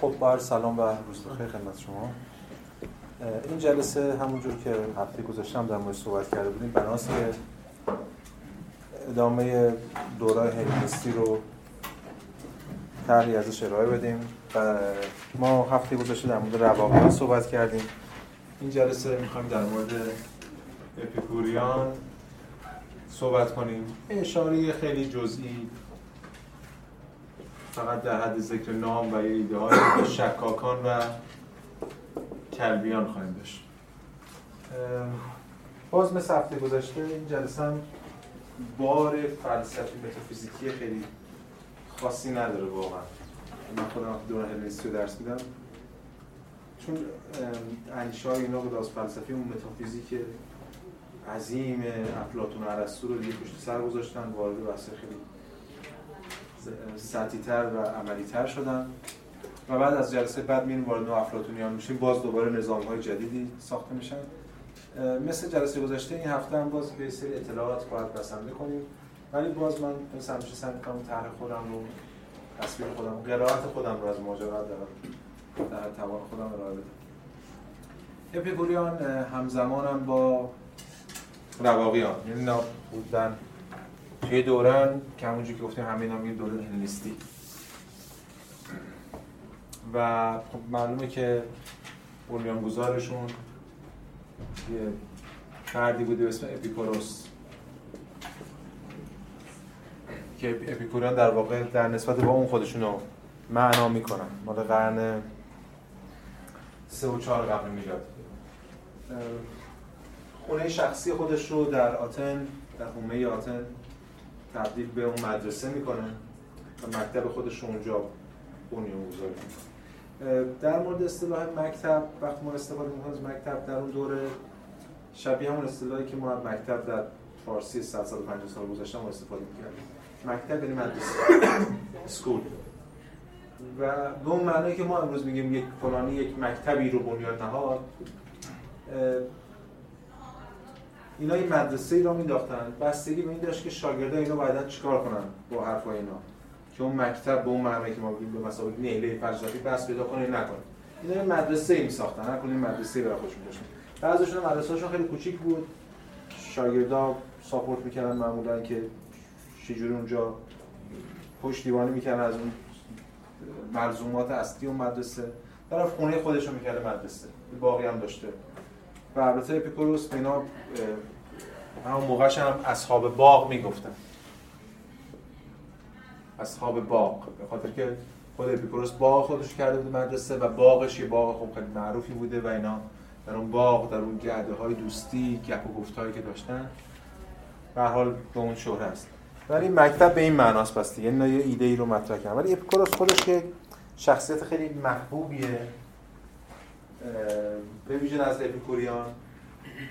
خب بر سلام و روز بخیر خدمت شما. این جلسه همونجور که هفته گذاشتم در مورد صحبت کرده بودیم بناست که ادامه دورای هلینیستی رو طرحی ازش ارائه بدیم. و ما هفته گذشته در مورد رواقیان صحبت کردیم. این جلسه می‌خوایم در مورد اپیکوریان صحبت کنیم. اشاره خیلی جزئی فقط در حد ذکر نام و ایده های شکاکان و کلبیان خواهیم داشت. باز مثل هفته گذشته این جلسه هم بار فلسفی متافیزیکی خیلی خاصی نداره واقعا. من خودم دوران هلنیستی رو درس میدم چون انشای اینا بود از فلسفی اون متافیزیک عظیم افلاطون و ارسطو رو دیگه پشت سر گذاشتن وارد بحث خیلی سطحی تر و عملی تر شدن. و بعد از جلسه بعد میریم وارد افلاطونیان میشیم. باز دوباره نظام های جدیدی ساخته میشن. مثل جلسه گذشته این هفته هم باز به سری اطلاعات باید بسنده کنیم. ولی باز من مثل همیشه سعی می‌کنم طرح خودم رو تصویر خودم قرائت خودم رو از ماجرا در در توان خودم ارائه بدم. اپیکوریان همزمانم با رواقیان. یعنی بودن. توی دوران که همونجور که گفتیم همه اینا دوران هلنیستی. و خب معلومه که بنیانگذارشون یه فردی بوده به اسم اپیکوروس. که اپیکوریان در واقع در نسبت با اون خودشون رو معنا می‌کنن. مال قرن سه و چهار قبل میلاد. خونه شخصی خودش رو در آتن در حومه آتن تبدیل به اون مدرسه می‌کنه و مکتب خودش اونجا بنیان گذاری در مورد اصطلاح مکتب وقتی ما استفاده می‌کنیم از مکتب در اون دوره شبیه همون اصطلاحی که ما از مکتب در فارسی 150 سال گذشته ما استفاده می‌کردیم. مکتب یعنی مدرسه. سکول و به اون معنی که ما امروز میگیم یک فلانی یک مکتبی رو بنیاد نهاد اینا یه مدرسه ای را مینداختن بستگی به این داشت که شاگردان اینو بعدا چیکار کنن با حرفای اینا؟ که اون مکتب به اون معنی که ما بگیم به مسابقه نیله فلسفی بس پیدا کنه نکنه. اینا یه مدرسه ای میساختن. هر کدوم مدرسه ای برای خودشون داشتن. بعضیشون مدرسه‌هاشون خیلی کوچیک بود. شاگردا ساپورت می‌کردن معمولا که چجوری اونجا پشت دیوانی می‌کردن از اون ملزومات اصلی اون مدرسه. طرف خونه خودش رو می‌کرده مدرسه. باقی هم داشته. و البته اپیکوروس اینا همون موقعش هم اصحاب باغ می‌گفتن. اصحاب باغ به خاطر که خود اپیکوروس باغ خودش کرده بوده مدرسه و باغش یه باغ خب خیلی معروفی بوده و اینا. در اون باغ در اون گرده های دوستی گپ و گفتایی که داشتن به حال به اون شهره است. ولی مکتب به این معناست پس دیگه یه ایده ای رو مطرح کردن. ولی اپیکوروس خودش که شخصیت خیلی محبوبیه. به ویژه از اپیکوریان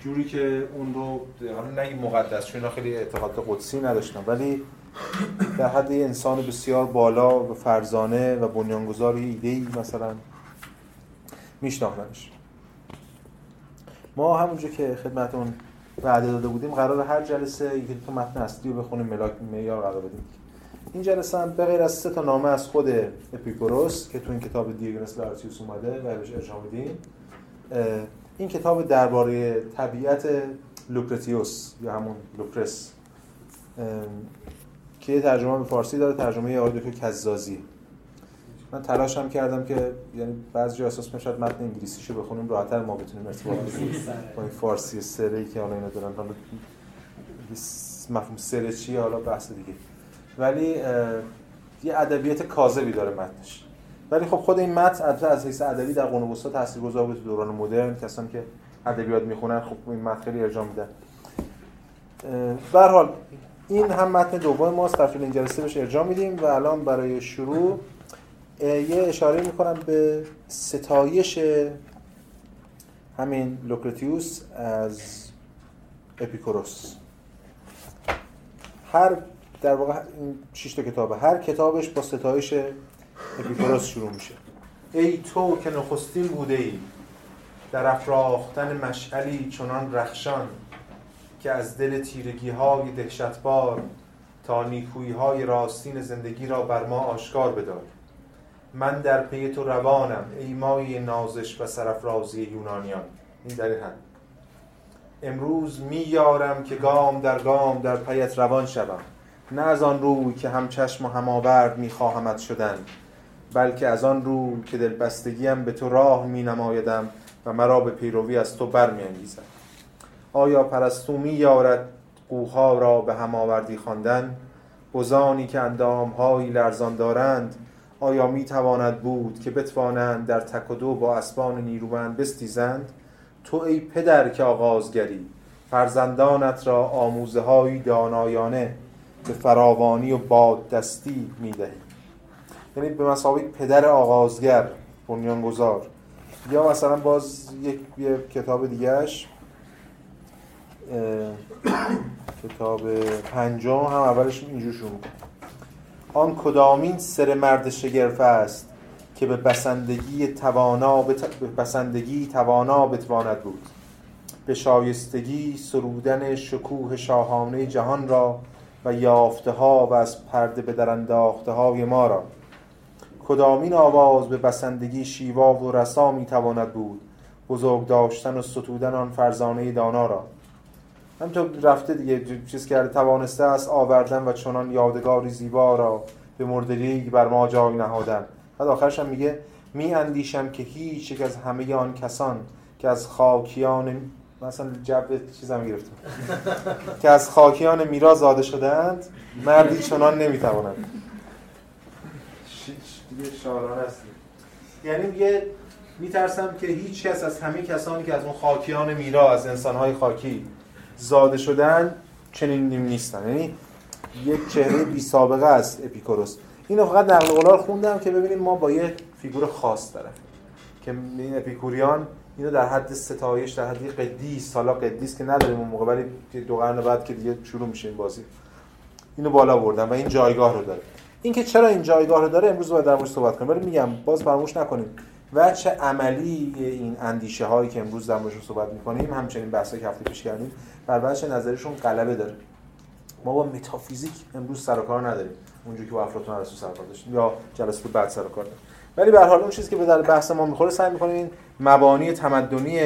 جوری که اون رو حالا نگی مقدس چون خیلی اعتقاد قدسی نداشتن ولی در حد انسان بسیار بالا و فرزانه و بنیانگذار ایده ای مثلا میشناختنش. ما همونجا که خدمتون وعده داده بودیم قرار هر جلسه یکی تو متن اصلی رو بخونیم ملاک معیار قرار بدیم. این جلسه هم به غیر از سه تا نامه از خود اپیکوروس که تو این کتاب دیوگنس لارتیوس اومده و بهش ارجاع میدیم این کتاب درباره طبیعت لوکرتیوس یا همون لوکرس که یه ترجمه به فارسی داره ترجمه آقای دکتر کزازی. من تلاش هم کردم که یعنی بعضی جا احساس شاید متن انگلیسیشو بخونیم راحت‌تر ما بتونیم ارتباط با این فارسی سره که حالا اینا دارن حالا مفهوم سره چیه؟ حالا بحث دیگه. ولی یه ادبیات کاذبی داره متنش. ولی خب خود این متن از حیث ادبی در قرون وسطا تاثیرگذار بود دوران مدرن. کسانی که ادبیات می‌خونن خب این متن خیلی ارجاع میدن. به حال این هم متن دوم ماست. در این جلسه بهش ارجاع میدیم و الان برای شروع یه اشاره می‌کنم به ستایش همین لوکرتیوس از اپیکوروس. هر در واقع این شش تا کتابه هر کتابش با ستایش اپیکوروس شروع میشه. ای تو که نخستین بوده ای در افراختن مشعلی چنان رخشان که از دل تیرگی های دهشتبار تا نیکویی های راستین زندگی را بر ما آشکار بدار. من در پی تو روانم ای مای نازش و سرفرازی یونانیان. این در این هم. امروز میارم که گام در گام در پیت روان شوم. نه از آن روی که هم چشم و هم آورد میخواهمت شدن بلکه از آن رو که دلبستگیم به تو راه می نمایدم و مرا به پیروی از تو بر می انگیزم. آیا پرستو می یارد قوها را به هم آوردی خواندن بزانی که اندامهایی لرزان دارند آیا می تواند بود که بتوانند در تک و دو با اسبان نیرومند بستیزند تو ای پدر که آغازگری فرزندانت را آموزه های دانایانه به فراوانی و باد دستی می دهی یعنی به مسابقه پدر آغازگر بنیانگذار. یا مثلا باز یک کتاب دیگهش کتاب پنجم هم اولش اینجور شروع آن کدامین سر مرد شگرف است که به بسندگی توانا به بسندگی توانا بتواند بود. به شایستگی سرودن شکوه شاهانه جهان را و یافته ها و از پرده به در انداخته های ما را. کدامین آواز به بسندگی شیوا و رسا می تواند بود؟ بزرگ داشتن و ستودن آن فرزانه دانا را. همینطور رفته دیگه چیز کرده توانسته است آوردن و چنان یادگاری زیبا را به مردریگ بر ما جای نهادن. بعد آخرش هم میگه می اندیشم که هیچ یک از همه آن کسان که از خاکیان مثلا جب چیزم گرفتم. که از خاکیان میرا زاده شدند مردی چنان نمی‌توانند دیگه شاعرانه است یعنی میگه میترسم که هیچ کس از همه کسانی که از اون خاکیان میرا از انسانهای خاکی زاده شدن چنین نیستن. یعنی یک چهره بی سابقه است اپیکوروس. اینو فقط نقل قول خوندم که ببینیم ما با یه فیگور خاص داره که این اپیکوریان اینو در حد ستایش در حد قدیس سالا قدیس که نداریم اون موقع ولی دو قرن بعد که دیگه شروع میشه این بازی. اینو بالا بردن و این جایگاه رو داره. اینکه چرا این جایگاه رو داره امروز باید در موردش صحبت کنیم. ولی میگم باز فراموش نکنیم و چه عملی این اندیشه هایی که امروز در موردش صحبت می‌کنیم همچنین بحثی که هفته پیش کردیم بر وجه نظرشون غلبه داره. ما با متافیزیک امروز سر کار نداریم. اونجوری که با افلاطون ارسطو سر کار داشتیم. یا جلسه بعد سر کار داریم. ولی به حال اون چیزی که به در بحث ما می‌خوره سعی می‌کنیم این مبانی تمدنی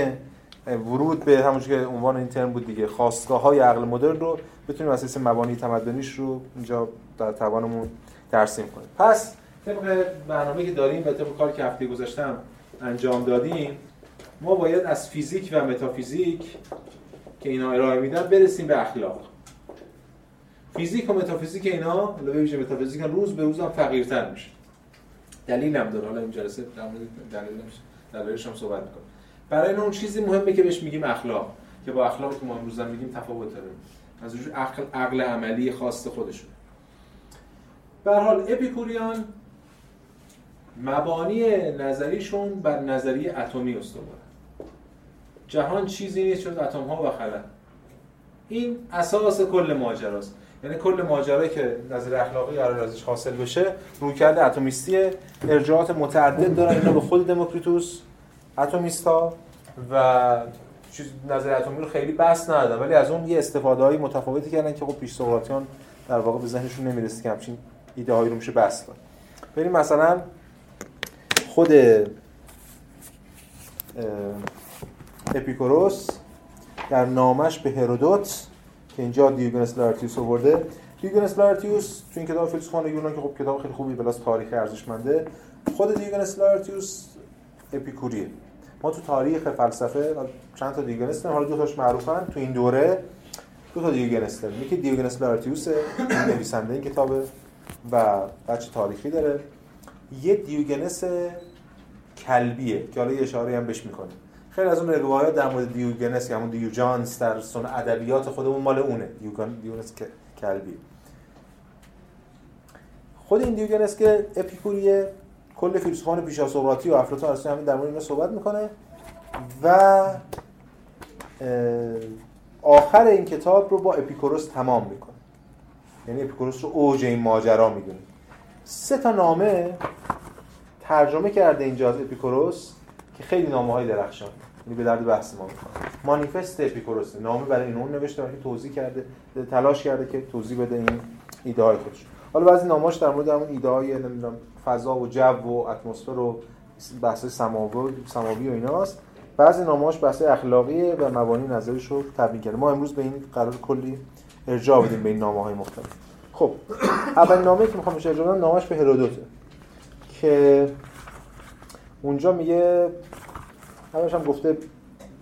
ورود به همونجوری که عنوان این ترم بود دیگه خواستگاه های عقل مدرن رو بتونیم اساس مبانی تمدنیش رو اینجا در توانمون ترسیم کنیم. پس طبق برنامه که داریم و طبق کار که هفته گذاشتم انجام دادیم ما باید از فیزیک و متافیزیک که اینا ارائه میدن برسیم به اخلاق. فیزیک و متافیزیک اینا حالا ویژه متافیزیک روز به روز هم فقیرتر میشه. دلیل هم داره. حالا این جلسه در دلیلش هم صحبت می‌کنم. برای اون چیزی مهمه که بهش میگیم اخلاق که با اخلاقی که ما امروز میگیم تفاوت داره. از عقل عقل عملی خاص خودشون. به حال اپیکوریان مبانی نظریشون بر نظریه اتمی استواره. جهان چیزی نیست جز اتم ها و خلا این اساس کل ماجراست. یعنی کل ماجرایی که نظر اخلاقی قرار ازش حاصل بشه رویکرد اتمیستی ارجاعات متعدد دارن. اینا به خود دموکریتوس اتمیستا و چیز نظر اتمی رو خیلی بحث ندادن ولی از اون یه استفاده های متفاوتی کردن که خب پیش سقراطیان در واقع به ذهنشون نمی‌رسید که همچین ایده هایی رو میشه بحث کرد بریم مثلا خود اپیکوروس در نامش به هرودوت که اینجا دیوگنس لارتیوس آورده. دیوگنس لارتیوس تو این کتاب فیلسوفان یونان که خب کتاب خیلی خوبی بلاس تاریخ ارزشمنده. خود دیوگنس لارتیوس اپیکوریه. ما تو تاریخ فلسفه چند تا دیوگنس حالا دو تاش معروفن. تو این دوره دو تا دیوگنس داریم یکی دیوگنس لارتیوس نویسنده این کتابه و وجه تاریخی داره. یه دیوگنس کلبیه که حالا یه اشاره هم بهش می‌کنه خیلی از اون روایات در مورد دیوگنس که همون دیوجانس در سنت ادبیات خودمون مال اونه دیوگنس کلبی. خود این دیوگنس که اپیکوریه کل فیلسوفان پیش از سقراطی و افلاطون ارسطو همین در مورد اینا صحبت می‌کنه و آخر این کتاب رو با اپیکوروس تمام می‌کنه. یعنی اپیکوروس رو اوج این ماجرا می‌دونه. سه تا نامه ترجمه کرده اینجا از اپیکوروس. که خیلی نامه های درخشان. یعنی به درد بحث ما می‌خواد مانیفست اپیکوروس. نامه برای این اون نوشته که توضیح کرده تلاش کرده که توضیح بده این ایده های خودش. حالا بعضی ناماش در مورد همون ایده های نمی‌دونم فضا و جو و اتمسفر و بحث سماوی سماوی و ایناست. بعضی نامه‌هاش بحث اخلاقی و مبانی نظریش رو تبیین کرده. ما امروز به این قرار کلی ارجاع بدیم به این نامه های مختلف. خب اول نامه که می‌خوام ارجاع بدم نامش به هرودوته که اونجا میگه همش هم گفته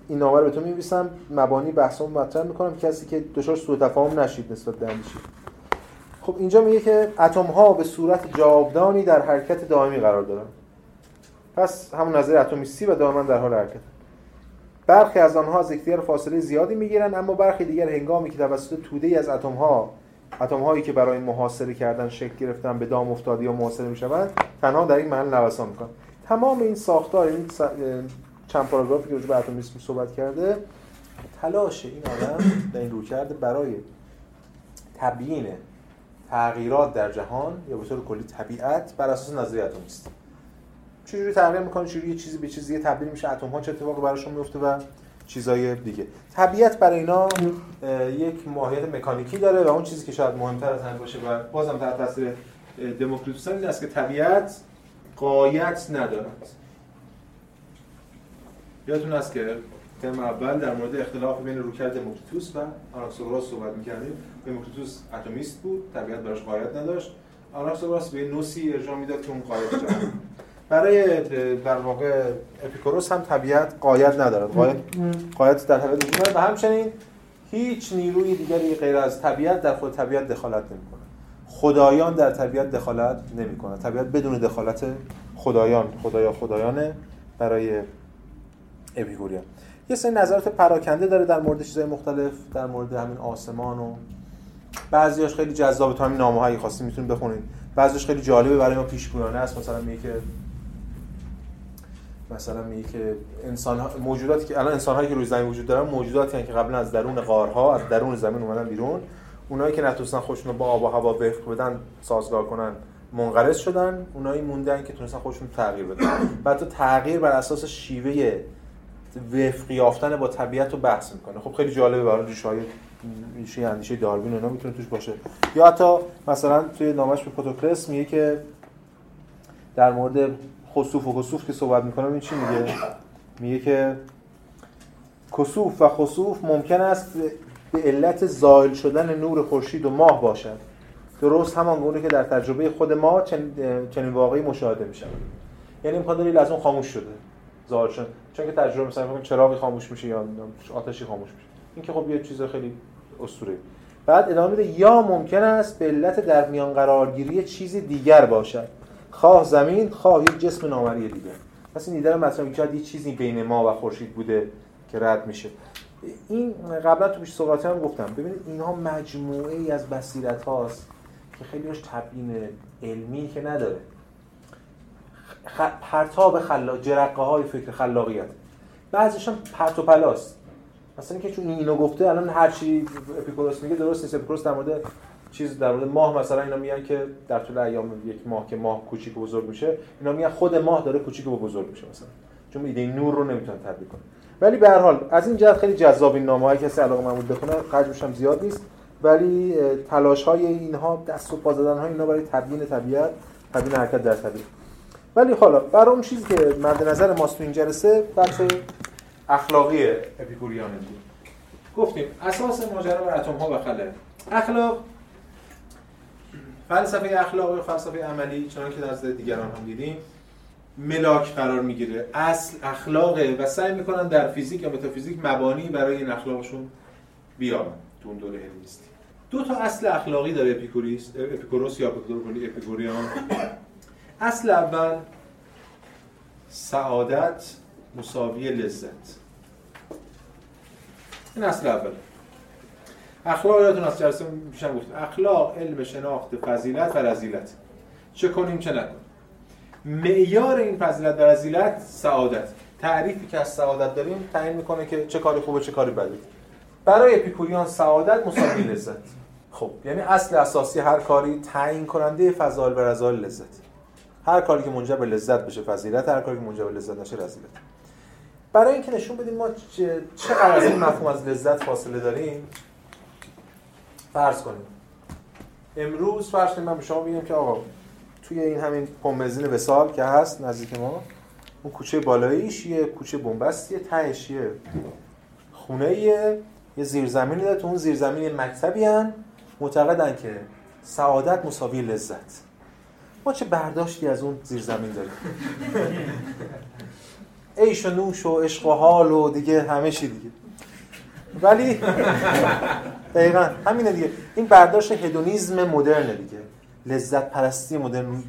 این نامه رو به تو می‌نویسم مبانی بحثم مطرح می‌کنم کسی که دچار سوء تفاهم نشید نسبت به اندیشه. خب اینجا میگه که اتم ها به صورت جاودانی در حرکت دائمی قرار دارن. پس همون نظر اتمیستی و دائما در حال حرکت. برخی از آنها از یکدیگر فاصله زیادی می‌گیرن اما برخی دیگر هنگامی که توسط توده ای از اتم ها اتم هایی که برای محاصره کردن شکل گرفتن به دام افتادی یا محاصره می‌شوند تنها در این محل نوسان می‌کنن تمام این ساختار این چند پاراگرافی که راجع به اتمیسم صحبت کرده تلاش این آدم در این روکرد برای تبیین تغییرات در جهان یا به طور کلی طبیعت بر اساس نظریه اتمیستی چجوری تغییر می‌کنه؟ چجوری یه چیزی به چیزی تبدیل میشه؟ اتم ها چه اتفاقی براشون میفته و چیزای دیگه. طبیعت برای اینا یک ماهیت مکانیکی داره و اون چیزی که شاید مهمتر از همه باشه و بازم تحت تاثیر دموکریتوس این است که طبیعت قایت ندارد. یادتون است که ترم اول در مورد اختلاف بین روکرد دموکریتوس و آناکساگوراس صحبت می‌کردیم. دموکریتوس اتمیست بود طبیعت براش قایت نداشت. آناکساگوراس به نوسی ارجاع می‌داد که اون قایت جهان برای در واقع اپیکوروس هم طبیعت قایت ندارد. قایت قایت در طبیعت و همچنین هیچ نیروی دیگری غیر از طبیعت در خود طبیعت دخالت نمی‌کنه خدایان در طبیعت دخالت نمی‌کنه. طبیعت بدون دخالت خدایان خدایا خدایانه برای اپیکوریان یه سری نظرات پراکنده داره در مورد چیزهای مختلف در مورد همین آسمان و بعضیاش خیلی جذابه تو همین نامه‌هایی خاصی می‌تونید بخونید. بعضیش خیلی جالبه برای ما پیشگویانه است. مثلا میگه که مثلا میگه که انسان موجوداتی که الان انسان هایی که روی زمین وجود دارن موجوداتی هستند که قبلا از درون غارها از درون زمین اومدن بیرون. اونایی که نتونستن خودشون با آب و هوا وفق بدن سازگار کنن منقرض شدن. اونایی موندن که تونستن خودشون تغییر بدن. بعد تغییر بر اساس شیوه وفق یافتن با طبیعت رو بحث می‌کنه. خب خیلی جالبه برای ریشه ریشه اندیشه داروین اینا می‌تونه توش باشه. یا حتی مثلا توی نامش به پوتوکرس میگه که در مورد خسوف و خسوف که صحبت می‌کنم این چی میگه؟ میگه که کسوف و خسوف ممکن است به علت زائل شدن نور خورشید و ماه باشد. درست همان گونه که در تجربه خود ما چنین واقعی مشاهده میشه یعنی امکان داره از اون خاموش شده زائل شد چون که تجربه مثلا چراغی خاموش میشه یا آتشی خاموش میشه. این که خب یه چیز خیلی اسطوره. بعد ادامه میده یا ممکن است به علت در میان قرارگیری چیزی دیگر باشد. خواه زمین خواه یک جسم نامری دیگه پس این ایده رو مثلا شاید یه چیزی بین ما و خورشید بوده که رد میشه. این قبلا تو پیش صحبت هم گفتم. ببینید اینها مجموعه ای از بصیرت هاست که خیلی روش تبیین علمی که نداره. خ... پرتاب خلا جرقه های فکر خلاقیت. بعضیش هم پرت و پلاست. مثلا که چون اینو گفته الان هر چی اپیکوروس میگه درست نیست. اپیکوروس در مورد چیز در مورد ماه مثلا اینا میگن که در طول ایام یک ماه که ماه کوچیک و بزرگ میشه اینا میگن خود ماه داره کوچیک و بزرگ میشه مثلا. چون ایده نور رو نمی‌تونه تطبیق کنه. ولی به هر حال از این جهت خیلی جذاب این نامه‌ای کسی علاقه محمود بخونه حجمش هم زیاد نیست. ولی تلاش های اینها دست و پا زدن ها اینا برای تبیین طبیعت تبیین حرکت در طبیعت. ولی حالا برای اون چیزی که مد نظر ماست تو این جلسه بحث اخلاقی اپیکوریان بود. گفتیم اساس ماجرا بر اتم ها و خلق. اخلاق فلسفه اخلاق و فلسفه عملی چون که در دیگران هم دیدیم. ملاک قرار می‌گیره. اصل اخلاقه و سعی می‌کنن در فیزیک یا متافیزیک مبانی برای این اخلاقشون بیارن تو اون دوره هلنیستی دو تا اصل اخلاقی داره اپیکوریس اپیکوروس یا اپیکوریان. اصل اول سعادت مساوی لذت. این اصل اول. اخلاق یادتون از جلسه پیشم گفتم اخلاق علم شناخت فضیلت و رذیلت چه کنیم چه نکنیم. معیار این فضیلت و رذیلت سعادت. تعریفی که از سعادت داریم تعیین می‌کنه که چه کاری خوبه چه کاری بده. برای اپیکوریان سعادت مساوی لذت. خب یعنی اصل اساسی هر کاری تعیین کننده فضائل و رذائل لذت. هر کاری که منجر به لذت بشه فضیلت هر کاری که منجر به لذت نشه رذیلت برای اینکه نشون بدیم ما چقدر از این مفهوم از لذت فاصله داریم فرض کنیم. امروز فرض کنید من به شما میگم که آقا توی این همین پمبنزین وسال که هست نزدیک ما اون کوچه بالاییش یه کوچه بنبستیه تهش یه خونه یه زیرزمینی داره تو اون زیرزمین مکتبی هن معتقدن که سعادت مساوی لذت. ما چه برداشتی از اون زیرزمین داریم؟ عیش و نوش و عشق و حال و دیگه همه چی دیگه. ولی دقیقا همینه دیگه. این برداشت هدونیزم مدرنه دیگه. لذت پرستی مدرن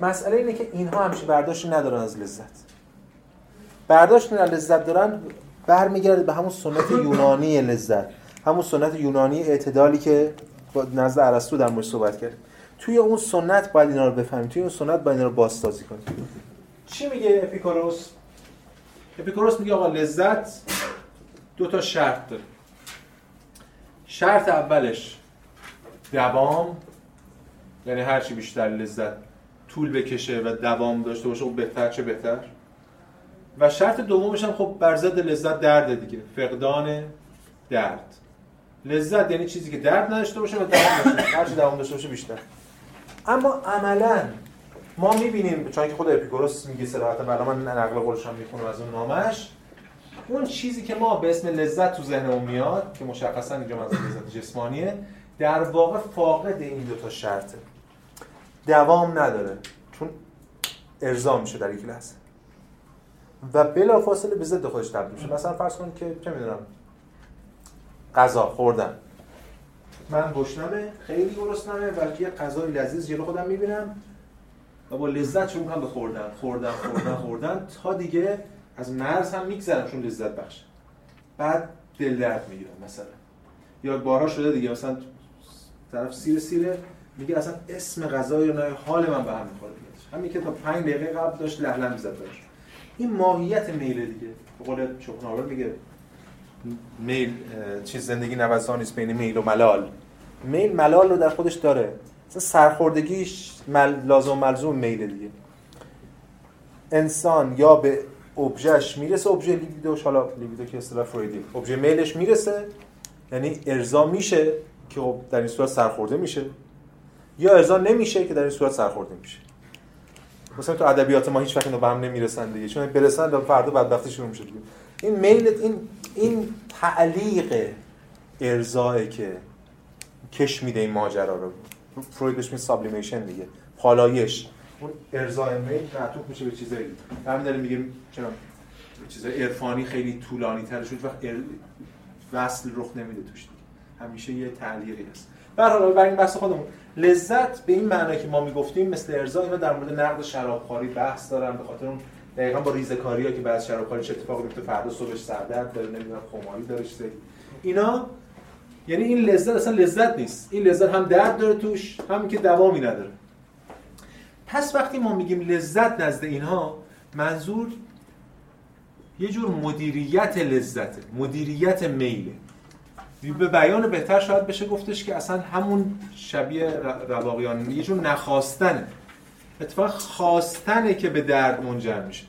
مسئله اینه که اینها همیشه برداشت ندارن از لذت. برداشت از لذت دارن برمیگرده به همون سنت یونانی لذت. همون سنت یونانی اعتدالی که نزد ارسطو در مورد صحبت کرد. توی اون سنت باید اینا رو بفهمیم. توی اون سنت باید اینا رو بازسازی کنیم. چی میگه اپیکوروس؟ اپیکوروس میگه آقا لذت دو تا شرط داره. شرط اولش دوام یعنی هر چی بیشتر لذت طول بکشه و دوام داشته باشه خب بهتر چه بهتر؟ و شرط دومش هم خب بر ضد لذت درد دیگه فقدان درد. لذت یعنی چیزی که درد نداشته باشه و دوام داشته باشه هر چی دوام داشته باشه بیشتر. اما عملا ما می‌بینیم چون که خود اپیکوروس میگه صراحتا بالا من نقل قولش هم می‌خونم از اون نامش اون چیزی که ما به اسم لذت تو ذهنمون میاد که مشخصا اینجا از لذت جسمانیه در واقع فاقد این دو تا شرطه. دوام نداره. چون ارضا میشه در یک لحظه و بلا فاصله به ضد خودش تبدیل میشه. مثلا فرض کنید که چه می‌دونم غذا خوردن. من گشنمه خیلی گرسنمه و یه غذای لذیذ جلو خودم می‌بینم و با لذت شروع کنم به خوردن خوردن خوردن خوردن تا دیگه از مرز هم میگذرم چون لذت بخشه. بعد دل درد می‌گیرم مثلا. یا بارها شده دیگه مثلا طرف سیر سیره میگه اصلا اسم غذای نه حال من به هم می‌خوره همین که تا 5 دقیقه قبل داشت لهله می‌زد داشت. این ماهیت میل دیگه. به قول شوپنهاور میگه میل چیز زندگی نوسان نیست بین میل و ملال. میل ملال رو در خودش داره. مثلا سرخوردگیش مل... لازم ملزوم میل دیگه. انسان یا به ابژهش می‌رسه ابژه لیبیدوش حالا لیبیدو که اصطلاح فرویدی. ابژه میلش می‌رسه یعنی ارضا میشه که خب در این صورت سرخورده میشه. یا ارضا نمیشه که در این صورت سرخورده میشه. مثلا تو ادبیات ما هیچ وقت اینا به هم نمی‌رسن دیگه. چون برسن فردا بدبختی شروع میشه دیگه. این میل این این تعلیق ارضاه که کش میده این ماجرا رو. فروید بهش سابلیمیشن دیگه. پالایش. اون ارضای میل معطوف میشه به چیزایی. همین داریم میگیم چرا؟ چیزای عرفانی خیلی طولانی شد وقت وصل رخ نمیده توش دیگه. همیشه یه تعلیقی هست. به هر حال این بحث خودمون. لذت به این معنی که ما می‌گفتیم مثل ارضا اینا در مورد نقد شرابخواری بحث دارن به خاطر اون دقیقا با ریزکاری ها که بعد شرابخواری چه اتفاقی میفته فردا صبحش سردرد داره نمی‌دونم خماری داره اینا یعنی این لذت اصلا لذت نیست. این لذت هم درد داره توش هم که دوامی نداره. پس وقتی ما میگیم لذت نزد اینها منظور یه جور مدیریت لذته مدیریت میله. به بیان بهتر شاید بشه گفتش که اصلا همون شبیه رواقیان. یه جور نخواستنه. اتفاق خواستنه که به درد منجر میشه.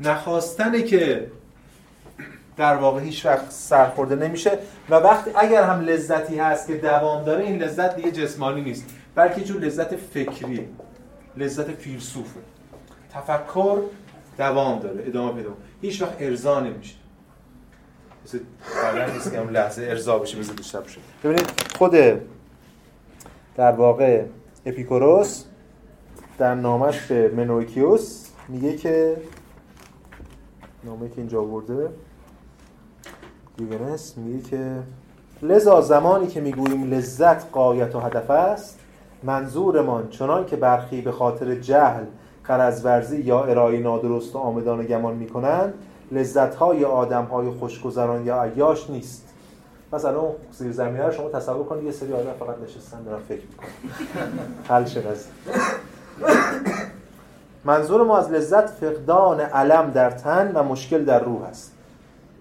نخواستنه که در واقع هیچ وقت سرخورده نمیشه و وقتی اگر هم لذتی هست که دوام داره این لذت دیگه جسمانی نیست بلکه جور لذت فکری لذت فیلسوفه. تفکر دوام داره ادامه پیدا هیچ وقت ارضا نمیشه. نیست که اون لحظه ارضا بشه بزید بیشتر بشه. ببینید خود در واقع اپیکوروس در نامش به منویکیوس میگه که نامه که اینجا آورده دیگنس میگه که لذا زمانی که می‌گوییم لذت قایت و هدف است منظورمان چنان که برخی به خاطر جهل ورزی یا ارائه نادرست و آمدان گمان می‌کنند لذت های آدم های خوشگذران یا عیاش نیست. مثلا اون زیر زمینه شما تصور کنید یه سری آدم فقط نشستن دارن فکر می‌کنن. حل شد منظور ما از لذت فقدان علم در تن و مشکل در روح است.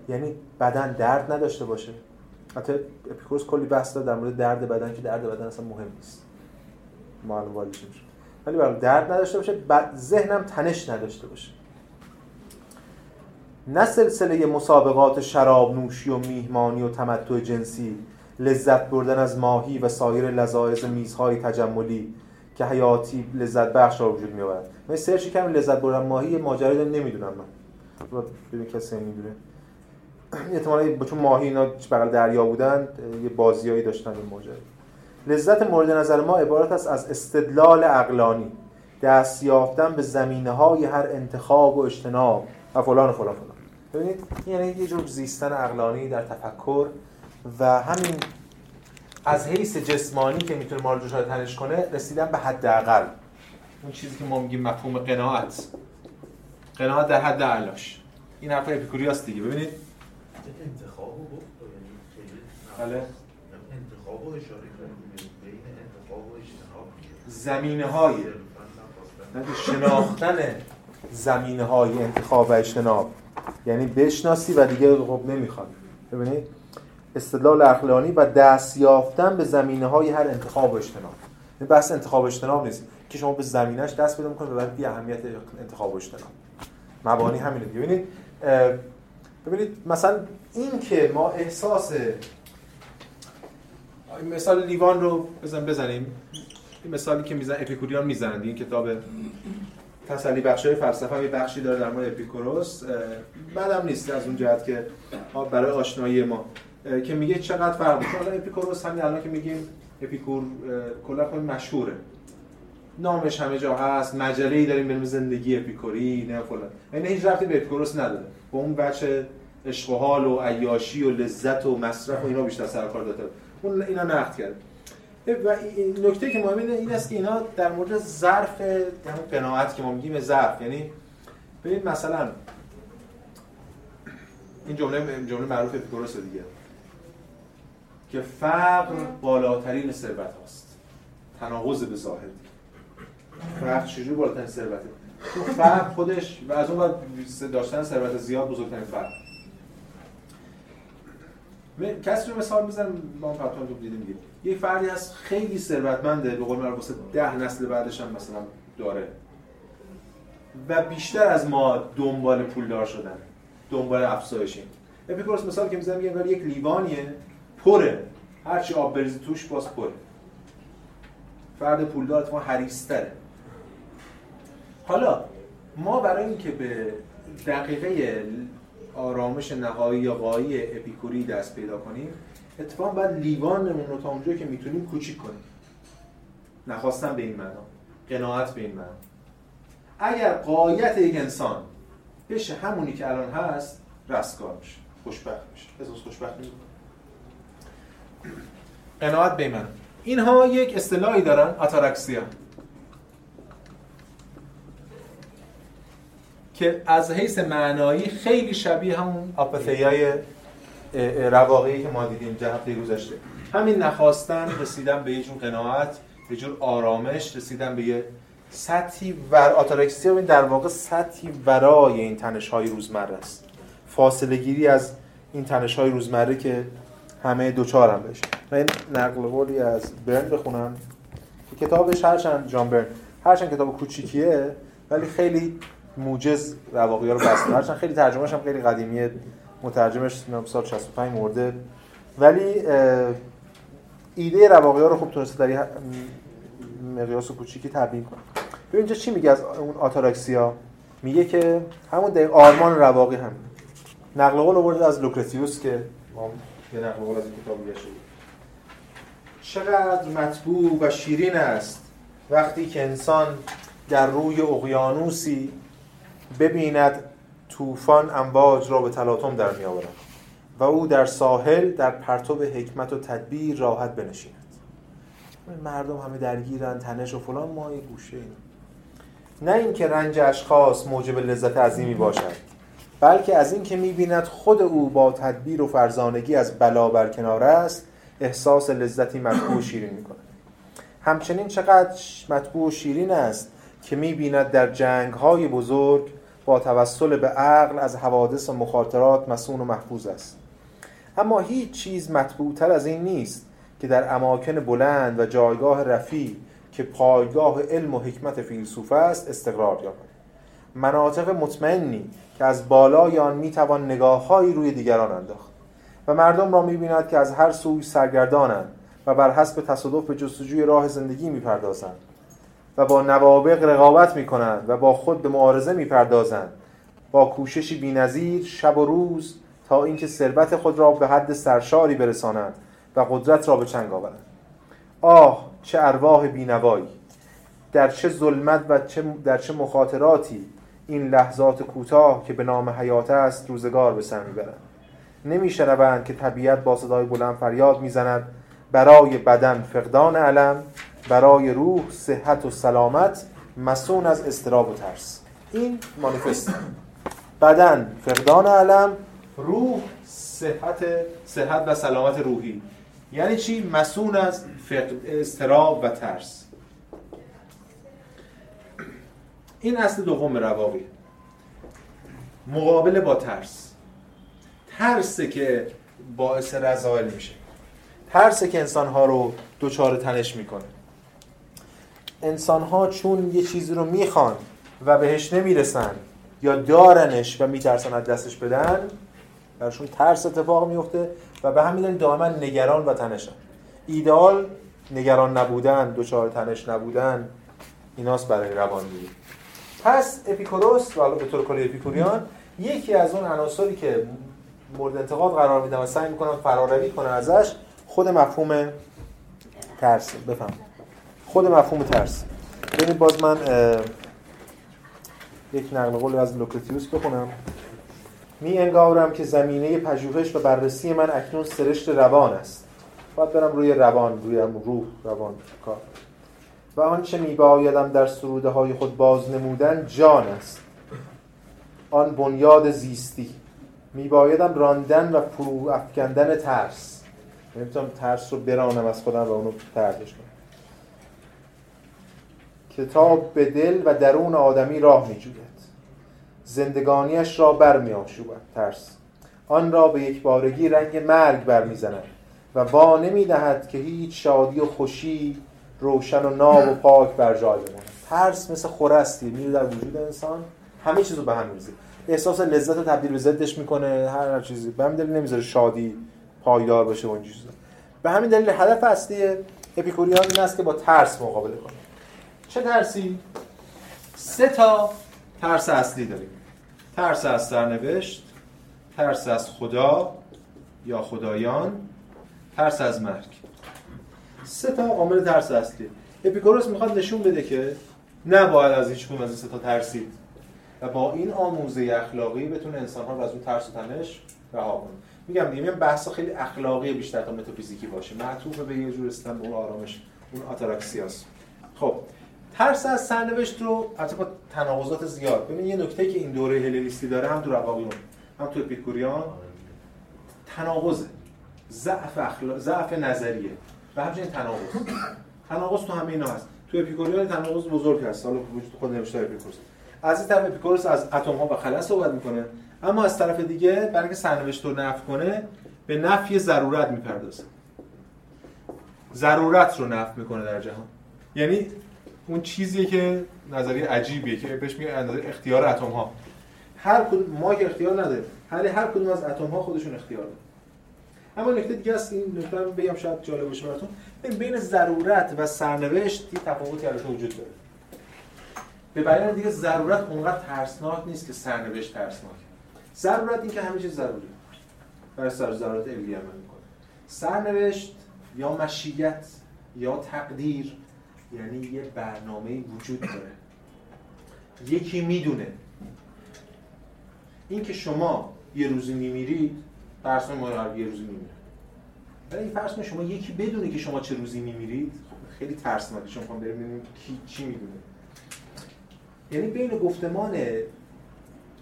یعنی بدن درد نداشته باشه. حتی اپیکوروس کلی بحث داد در مورد درد بدن که درد بدن اصلا مهم نیست. معلوم والی میشه. ولی برای درد نداشته باشه ذهنم تنش نداشته باشه. نه سلسله مسابقات شراب نوشی و میهمانی و تمتع جنسی لذت بردن از ماهی و سایر لذایز میزهای تجملی که حیاتی لذت بخش را وجود میآورد من سرچ کردم لذت بردن ماهی ماجرا نمی‌دونم من. ببین کسی می‌دونه. احتمالاً چون ماهی اینا بغل دریا بودن یه بازیایی داشتن این ماجرا. لذت مورد نظر ما عبارت است از استدلال عقلانی. دست یافتن به زمینه های هر انتخاب و اجتناب و فلان فلان فلان. ببینید یعنی یه جور زیستن عقلانی در تفکر و همین از حیث جسمانی که می‌تونه ما رو تنش کنه رسیدن به حداقل. اون چیزی که ما میگیم مفهوم قناعت. قناعت در حد اعلاش. این حرف اپیکوریاس دیگه. ببینید. انتخاب رو گفت یعنی بله. انتخاب رو اشاره بین انتخاب و اجتناب. زمینه های شناختن زمینه های انتخاب و اجتناب. یعنی بشناسی و دیگه خب نمی‌خواد. ببینید استدلال عقلانی و دست یافتن به زمینه های هر انتخاب و اجتناب. این بحث انتخاب و اجتناب نیست که شما به زمینش دست پیدا می‌کنید و بعد اهمیت انتخاب و اجتناب. مبانی همینه. ببینید ببینید مثلا این که ما احساس مثال لیوان رو بزن بزنیم. این مثالی که میزن اپیکوریان می‌زنند این کتاب تسلی بخشای فلسفه یه بخشی داره در مورد اپیکوروس بدم نیست از اون جهت که برای آشنایی ما. که میگه چقدر فرق داره حالا اپیکوروس همین الان که میگیم اپیکور کلا خیلی مشهوره. نامش همه جا هست مجله داریم به زندگی اپیکوری نه فلان. یعنی هیچ ربطی به اپیکوروس نداره. با اون بچه عشق و عیاشی و لذت و مصرف و اینا بیشتر سر کار داده اون اینا نقد کرد و نکته که مهمه این است که اینا در مورد ظرف یعنی قناعت که ما میگیم ظرف. یعنی ببین مثلا این جمله جمله معروف اپیکوروس دیگه. که فقر بالاترین ثروت هاست. تناقض به ظاهر. فقر چجوری بالاترین ثروته؟ تو فقر خودش و از اون داشتن ثروت زیاد بزرگترین فقر. کسی رو مثال می‌زنم ما هم دیدیم دیگه. یه فردی هست خیلی ثروتمنده به قول معروف ده نسل بعدش هم مثلا داره. و بیشتر از ما دنبال پولدار شدن دنبال افزایشیم. اپیکوروس مثال که می‌زنم میگه یک لیوانیه پره. هرچی آب بریزی توش باز پره. فرد پولدار ما حریستره حالا ما برای اینکه به دقیقه آرامش نهایی یا قایی اپیکوری دست پیدا کنیم اتفاقا باید لیوانمون رو تا اونجایی که می‌تونیم کوچیک کنیم. نخواستم به این معنا. قناعت به این معنا. اگر قایت یک انسان بشه همونی که الان هست رستگار میشه. خوشبخت میشه. احساس خوشبخت میشه. قناعت به من اینها یک اصطلاحی دارن اتارکسیا که از حیث معنایی خیلی شبیه همون آپثیای رواقعی که ما دیدیم هفته گذشته همین نخواستن رسیدن به یه جور قناعت به جور آرامش رسیدن به یه سطحی ور آتارکسیا در واقع سطحی ورای این تنش های روزمره است. فاصله گیری از این تنش های روزمره که همه دوچار هم بشه. من این نقل قولی از برن بخونم. کتابش هرچند جان برن. هرچند کتاب کوچیکیه ولی خیلی موجز رواقی ها رو بسته هرچند خیلی ترجمهش هم خیلی قدیمیه. مترجمش سال 65 مرده. ولی ایده رواقی ها رو خوب تونسته در مقیاس کوچیکی تبیین کنه. ببین اینجا چی میگه از اون آتاراکسیا؟ میگه که همون دقیق آرمان رواقی هم نقل قول آورده از لوکرتیوس که ما یه نقل قول از این کتاب چقدر مطبوع و شیرین است وقتی که انسان در روی اقیانوسی ببیند طوفان امواج را به تلاطم در می آورد و او در ساحل در پرتو حکمت و تدبیر راحت بنشیند مردم همه درگیرن تنش و فلان ما یه گوشه این. نه اینکه رنج اشخاص موجب لذت عظیمی باشد بلکه از اینکه می‌بیند خود او با تدبیر و فرزانگی از بلا برکنار است احساس لذتی مطبوع شیرین می‌کند همچنین چقدر مطبوع و شیرین است که می‌بیند در جنگ های بزرگ با توسل به عقل از حوادث و مخاطرات مسون و محفوظ است. اما هیچ چیز مطبوعتر از این نیست که در اماکن بلند و جایگاه رفیع که پایگاه علم و حکمت فیلسوف است استقرار یابد. مناطق مطمئنی که از بالای آن می‌توان نگاههایی روی دیگران انداخت و مردم را می‌بیند که از هر سوی سرگردانند و بر حسب تصادف به جستجوی راه زندگی می‌پردازند. و با نوابق رقابت می‌کنند و با خود به معارضه می‌پردازند. با کوششی بینظیر شب و روز تا اینکه ثروت خود را به حد سرشاری برسانند و قدرت را به چنگ آورند. آه چه ارواح بینوایی! در چه ظلمت و چه در چه مخاطراتی این لحظات کوتاه که به نام حیات است روزگار به سر می‌برند. نمیشنوند که طبیعت با صدای بلند فریاد می‌زند برای بدن فقدان علم برای روح صحت و سلامت مسون از استراب و ترس. این مانیفست. بدن فقدان علم روح صحت صحت و سلامت روحی. یعنی چی؟ مسون از استراب و ترس. این اصل دوم رواقی. مقابله با ترس. ترسه که باعث رضایل میشه. ترسه که انسانها رو دوچار تنش می‌کنه. انسانها چون یه چیزی رو می‌خوان و بهش نمی‌رسن یا دارنش و میترسن از دستش بدن برشون ترس اتفاق میفته و به همین دلیل دائما نگران و تنشن. ایدال نگران نبودن دوچار تنش نبودن ایناست برای روانگیری. پس اپیکوروس و به طور کلی اپیکوریان یکی از اون عناصری که مورد انتقاد قرار میدن و سعی می‌کنن فراروی کنن ازش خود مفهوم ترس. بفهم خود مفهوم ترس. ببینید باز من یک نقل قول از لوکرتیوس بخونم. می انگارم که زمینه پژوهش و بررسی من اکنون سرشت روان است. باید برم روی روان روی روح روان کار. و آنچه میبایدم در سروده های خود باز نمودن جان است. آن بنیاد زیستی. میبایدم راندن و فرو افکندن ترس. نمی‌تونم ترس رو برانم از خودم و اونو تردش کنم کتاب به دل و درون آدمی راه میجوید. زندگانیش را برمی آشوبد ترس. آن را به یک بارگی رنگ مرگ برمیزند و با نمی‌دهد که هیچ شادی و خوشی روشن و ناب و پاک بر جای بماند. ترس مثل خورستی میره در وجود انسان. همه چیز رو به هم میریزه. احساس لذت رو تبدیل به ضدش می‌کنه. هر چیزی. به همین دلیل نمی‌ذاره شادی پایدار باشه و به همین دلیل هدف اصلی اپیکوریان این است که با ترس مقابله کنه. چه ترسی؟ سه تا ترس اصلی داریم. ترس از سرنوشت ترس از خدا یا خدایان ترس از مرگ. سه تا عامل ترس اصلی. اپیکوروس می‌خواد نشون بده که نباید از هیچ از این سه تا ترسید و با این آموزه اخلاقی بتونه انسان ها رو از اون ترس و تنش رها کنه. میگم دیگه بحث خیلی اخلاقی بیشتر تا متافیزیکی باشه. معطوف به یه جور استن آرامش اون آتاراکسیاس. خب ترس از سرنوشت رو البته با تناقضات زیاد. ببین یه نکته که این دوره هلنیستی داره هم تو رواقیون هم تو اپیکوریان تناقضه. ضعف اخلاق ضعف نظریه. و همچنین تناقض. تناقض تو همه اینا هست. تو اپیکوریان تناقض بزرگ هست. حالا وجود خود نوشته اپیکوروس از این طرف اپیکوروس از اتم ها و خلا صحبت می‌کنه. اما از طرف دیگه برای اینکه سرنوشت رو نفی کنه به نفی ضرورت می‌پردازه. ضرورت رو نفی می‌کنه در جهان. یعنی اون چیزیه که نظریه عجیبیه که بهش اندازه اختیار اتم ها هر کدوم ما که اختیار نداره ولی هر کدوم از اتم ها خودشون اختیار داره اما نکته دیگه است این نکته رو بگم شاید جالب باشه براتون. بین ضرورت و سرنوشت یه تفاوتی البته وجود داره. به بیان دیگه ضرورت اونقدر ترسناک نیست که سرنوشت ترسناک. ضرورت این که همه چیز ضروری. برای سر ضرورت عمل می‌کنه. سرنوشت یا مشیت یا تقدیر یعنی یه برنامه وجود داره. یکی می‌دونه. این که شما یه روزی میمیرید فرض ما یه روزی میمیره. ولی فرض شما یکی بدونه که شما چه روزی میمیرید خیلی ترسناکه شما می‌خوام بریم کی چی می‌دونه. یعنی بین گفتمان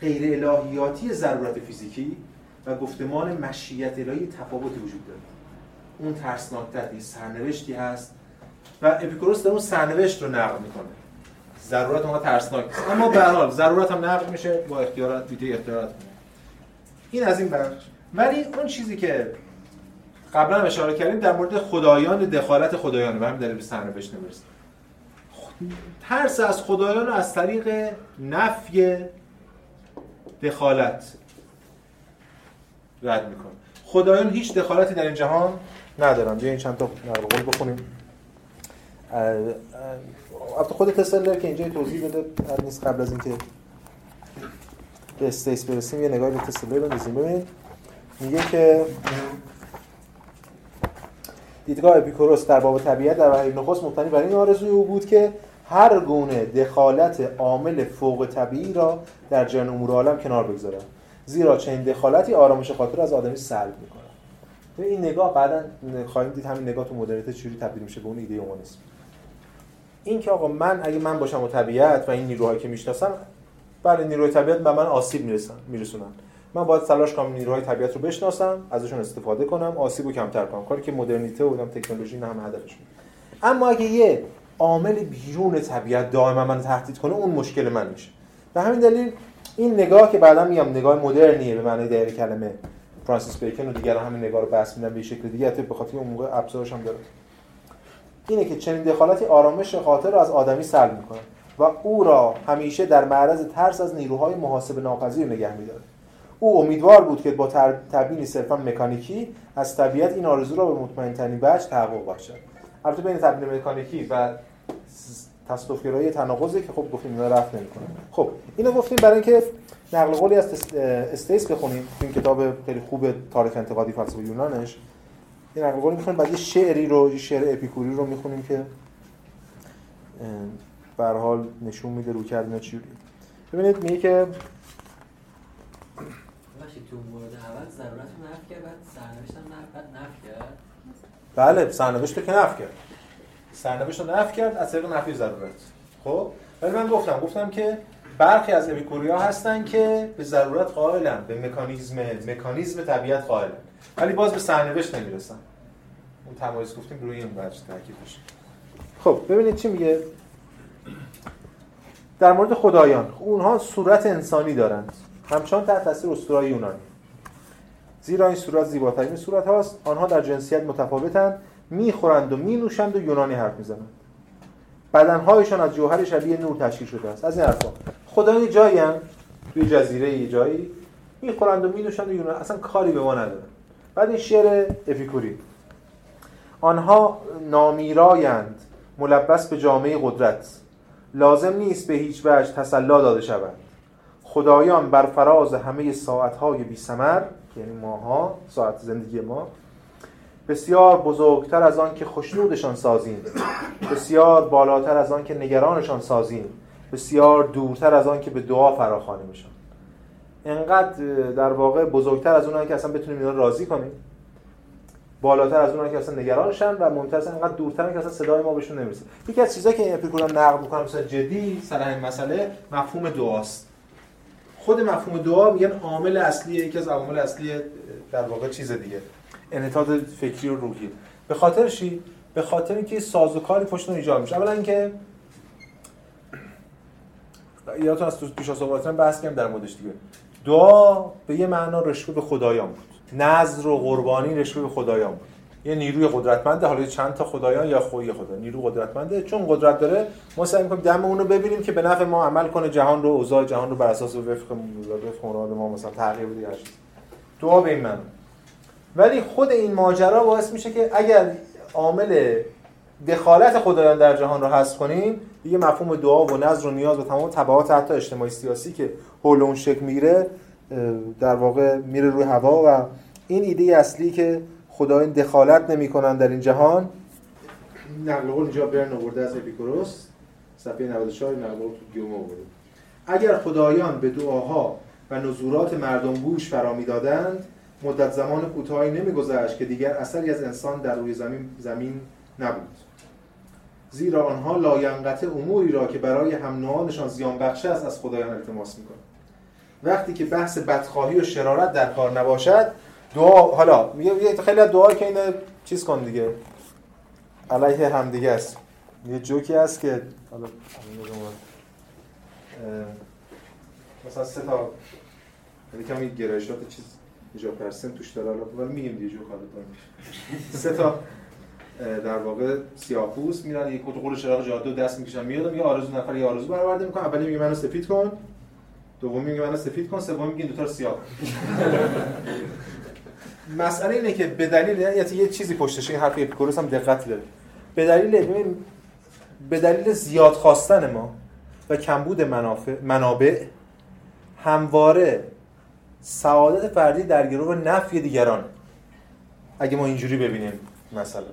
غیر الهیاتی ضرورت فیزیکی و گفتمان مشیت الهی تفاوتی وجود داره. اون ترسناکتر سرنوشتی هست و اپیکوروس در اون سرنوشت رو نقل می‌کنه. ضرورت اونها ترسناک اما به حال ضرورت هم نقل میشه با اختیارات بیده اختیارات این از این بخش. ولی اون چیزی که قبلا اشاره کردیم در مورد خدایان دخالت خدایان و دلیل به سرنوشت نمی‌رسه. ترس از خدایان از طریق نفی دخالت رد می‌کنه. خدایان هیچ دخالتی در این جهان ندارن. بیا این چند تا نقل بخونیم. البته خود تسلر که اینجا توضیح بده نیست قبل از اینکه به استیس برسیم یه نگاهی به تسلر بندازیم. ببینید میگه که دیدگاه اپیکوروس در باب طبیعت در وحی نخست مبتنی بر این آرزوی او بود که هر گونه دخالت عامل فوق طبیعی را در جن امور عالم کنار بگذارد زیرا چنین دخالتی آرامش خاطر از آدمی سلب می‌کنه این نگاه بعدا خواهیم دید همین نگاه تو مدرنیته چجوری تبدیل میشه به اون ایده اومانیسم این که آقا من اگه من باشم و طبیعت و این نیروهایی که می‌شناسم بله نیروی طبیعت به من آسیب می‌رسن میرسونن. من باید تلاش کنم نیروهای طبیعت رو بشناسم ازشون استفاده کنم آسیب رو کمتر کنم. کاری که مدرنیته و تکنولوژی نه هم هدفش اما اگه یه عامل بیرون طبیعت دائما من تهدید کنه اون مشکل من میشه. به همین دلیل این نگاه که بعدا میگم نگاه مدرنیه به معنی دقیق کلمه فرانسیس بیکن و دیگر همین نگاه رو بس میدن به شکل دیگه به خاطر اون موقع ابزارش هم داره. اینه که چنین دخالتی آرامش خاطر رو از آدمی سلب می‌کنه و او را همیشه در معرض ترس از نیروهای محاسب ناپذیر نگه میداره. او امیدوار بود که با تبیینی صرفا مکانیکی از طبیعت این آرزو را به مطمئن ترین وجه تحقق بخشد. البته بین تبیین مکانیکی و تصادفگرایی تناقضی که خب گفتیم اینا رفت نمی‌کنه. خب اینو گفتیم برای اینکه نقل قولی از استیس بخونیم. این کتاب خیلی خوب تاریخ انتقادی فلسفه یونانش. این نقل قولی می‌خونیم. بعد یه شعری رو یه شعر اپیکوری رو می‌خونیم که به حال نشون میده رو کردن چی. ببینید میگه که تو مورد اول ضرورت نفی کرد بعد سرنوشت هم نفی کرد؟ بله سرنوشت رو که نفی کرد. سرنوشت رو نفی کرد از طریق نفی ضرورت. خب؟ ولی من گفتم گفتم که برخی از اپیکوریا هستن که به ضرورت قائلن به مکانیزم مکانیزم طبیعت قائلن. ولی باز به سرنوشت نمی‌رسن. اون تمایز گفتیم روی این وجه تاکید بشه خب ببینید چی میگه. در مورد خدایان اونها صورت انسانی دارند. همچنان تحت تاثیر اسطورهای یونانی. زیرا این صورت زیباترین صورت هاست. آنها در جنسیت متفاوتند می‌خورند و مینوشند و یونانی حرف می‌زنند. بدنهایشان از جوهر شبیه نور تشکیل شده است. از این حرفا. خدای جایی هم توی جزیره ای جایی. می‌خورند و مینوشند و یونانی. اصلا کاری به ما ندارن. بعد این شعر افیکوری آنها نامیرایند ملبس به جامعه قدرت. لازم نیست به هیچ وجه تسلا داده شود خدایان بر فراز همه ساعتهای بی سمر یعنی ماها ساعت زندگی ما بسیار بزرگتر از آن که خوشنودشان سازیم. بسیار بالاتر از آن که نگرانشان سازیم. بسیار دورتر از آن که به دعا فراخوانیم میشن انقدر در واقع بزرگتر از اونایی که اصلا بتونیم اینا راضی کنیم. بالاتر از اونایی که اصلا نگرانشن و ممتاز انقدر دورتر که اصلا صدای ما بهشون نمی‌رسه. یکی از چیزایی که این نقد می‌کنم مثلا جدی سر همین مسئله مفهوم دعاست. خود مفهوم دعا میگن عامل اصلی یکی از عوامل اصلی در واقع چیز دیگه. انحطاط فکری و روحی. به خاطر چی؟ به خاطر اینکه سازوکاری پشت ایجاد میشه. اولا اینکه یادتون از تو پیش از بحث کردم در موردش دیگه. دعا به یه معنا رشوه به خدایان بود. نظر و قربانی رشوه خدایان بود. یه نیروی قدرتمنده حالا چند تا خدایان یا خوی خدا نیرو قدرتمنده. چون قدرت داره ما سعی می‌کنیم دم اون رو ببینیم که به نفع ما عمل کنه جهان رو اوضاع جهان رو بر اساس وفق وفق مراد ما مثلا تغییر بده دعا به این من ولی خود این ماجرا باعث میشه که اگر عامل دخالت خدایان در جهان رو حذف کنیم دیگه مفهوم دعا و نظر و نیاز و تمام تبعات حتی اجتماعی سیاسی که حول اون شکل می‌گیره در واقع میره روی هوا و این ایده اصلی که خدایان دخالت نمی‌کنن در این جهان نقل قول اینجا برن آورده از اپیکوروس صفحه 94 نقل تو گیوم آورده. اگر خدایان به دعاها و نزورات مردم گوش فرا می‌دادند مدت زمان کوتاهی نمیگذشت که دیگر اثری از انسان در روی زمین زمین نبود. زیرا آنها لاینقطع اموری را که برای هم نوعانشان زیان بخش است از خدایان التماس می‌کنند. وقتی که بحث بدخواهی و شرارت در کار نباشد دعا حالا میگه خیلی از دعا که اینه چیز کن دیگه. علیه هم دیگه است. یه جوکی هست که حالا مثلا سه تا یعنی کمی گرایشات چیز اینجا پرسن توش داره. ولی میگیم دیگه جوک حالا سه تا در واقع سیاه‌پوست میرن. یک قول چراغ جاده دست می‌کشن. میاد یه آرزو نفر یه آرزو برآورده می‌کنه. اولی میگه منو سفید کن. دومی میگه منو سفید کن سومی میگه دو تا سیاه مسئله اینه که به دلیل یعنی یه چیزی پشتش این حرف اپیکوروس هم دقتی داره. به دلیل به دلیل زیاد خواستن ما و کمبود منافع منابع همواره سعادت فردی در گروه نفی دیگران. اگه ما اینجوری ببینیم مثلا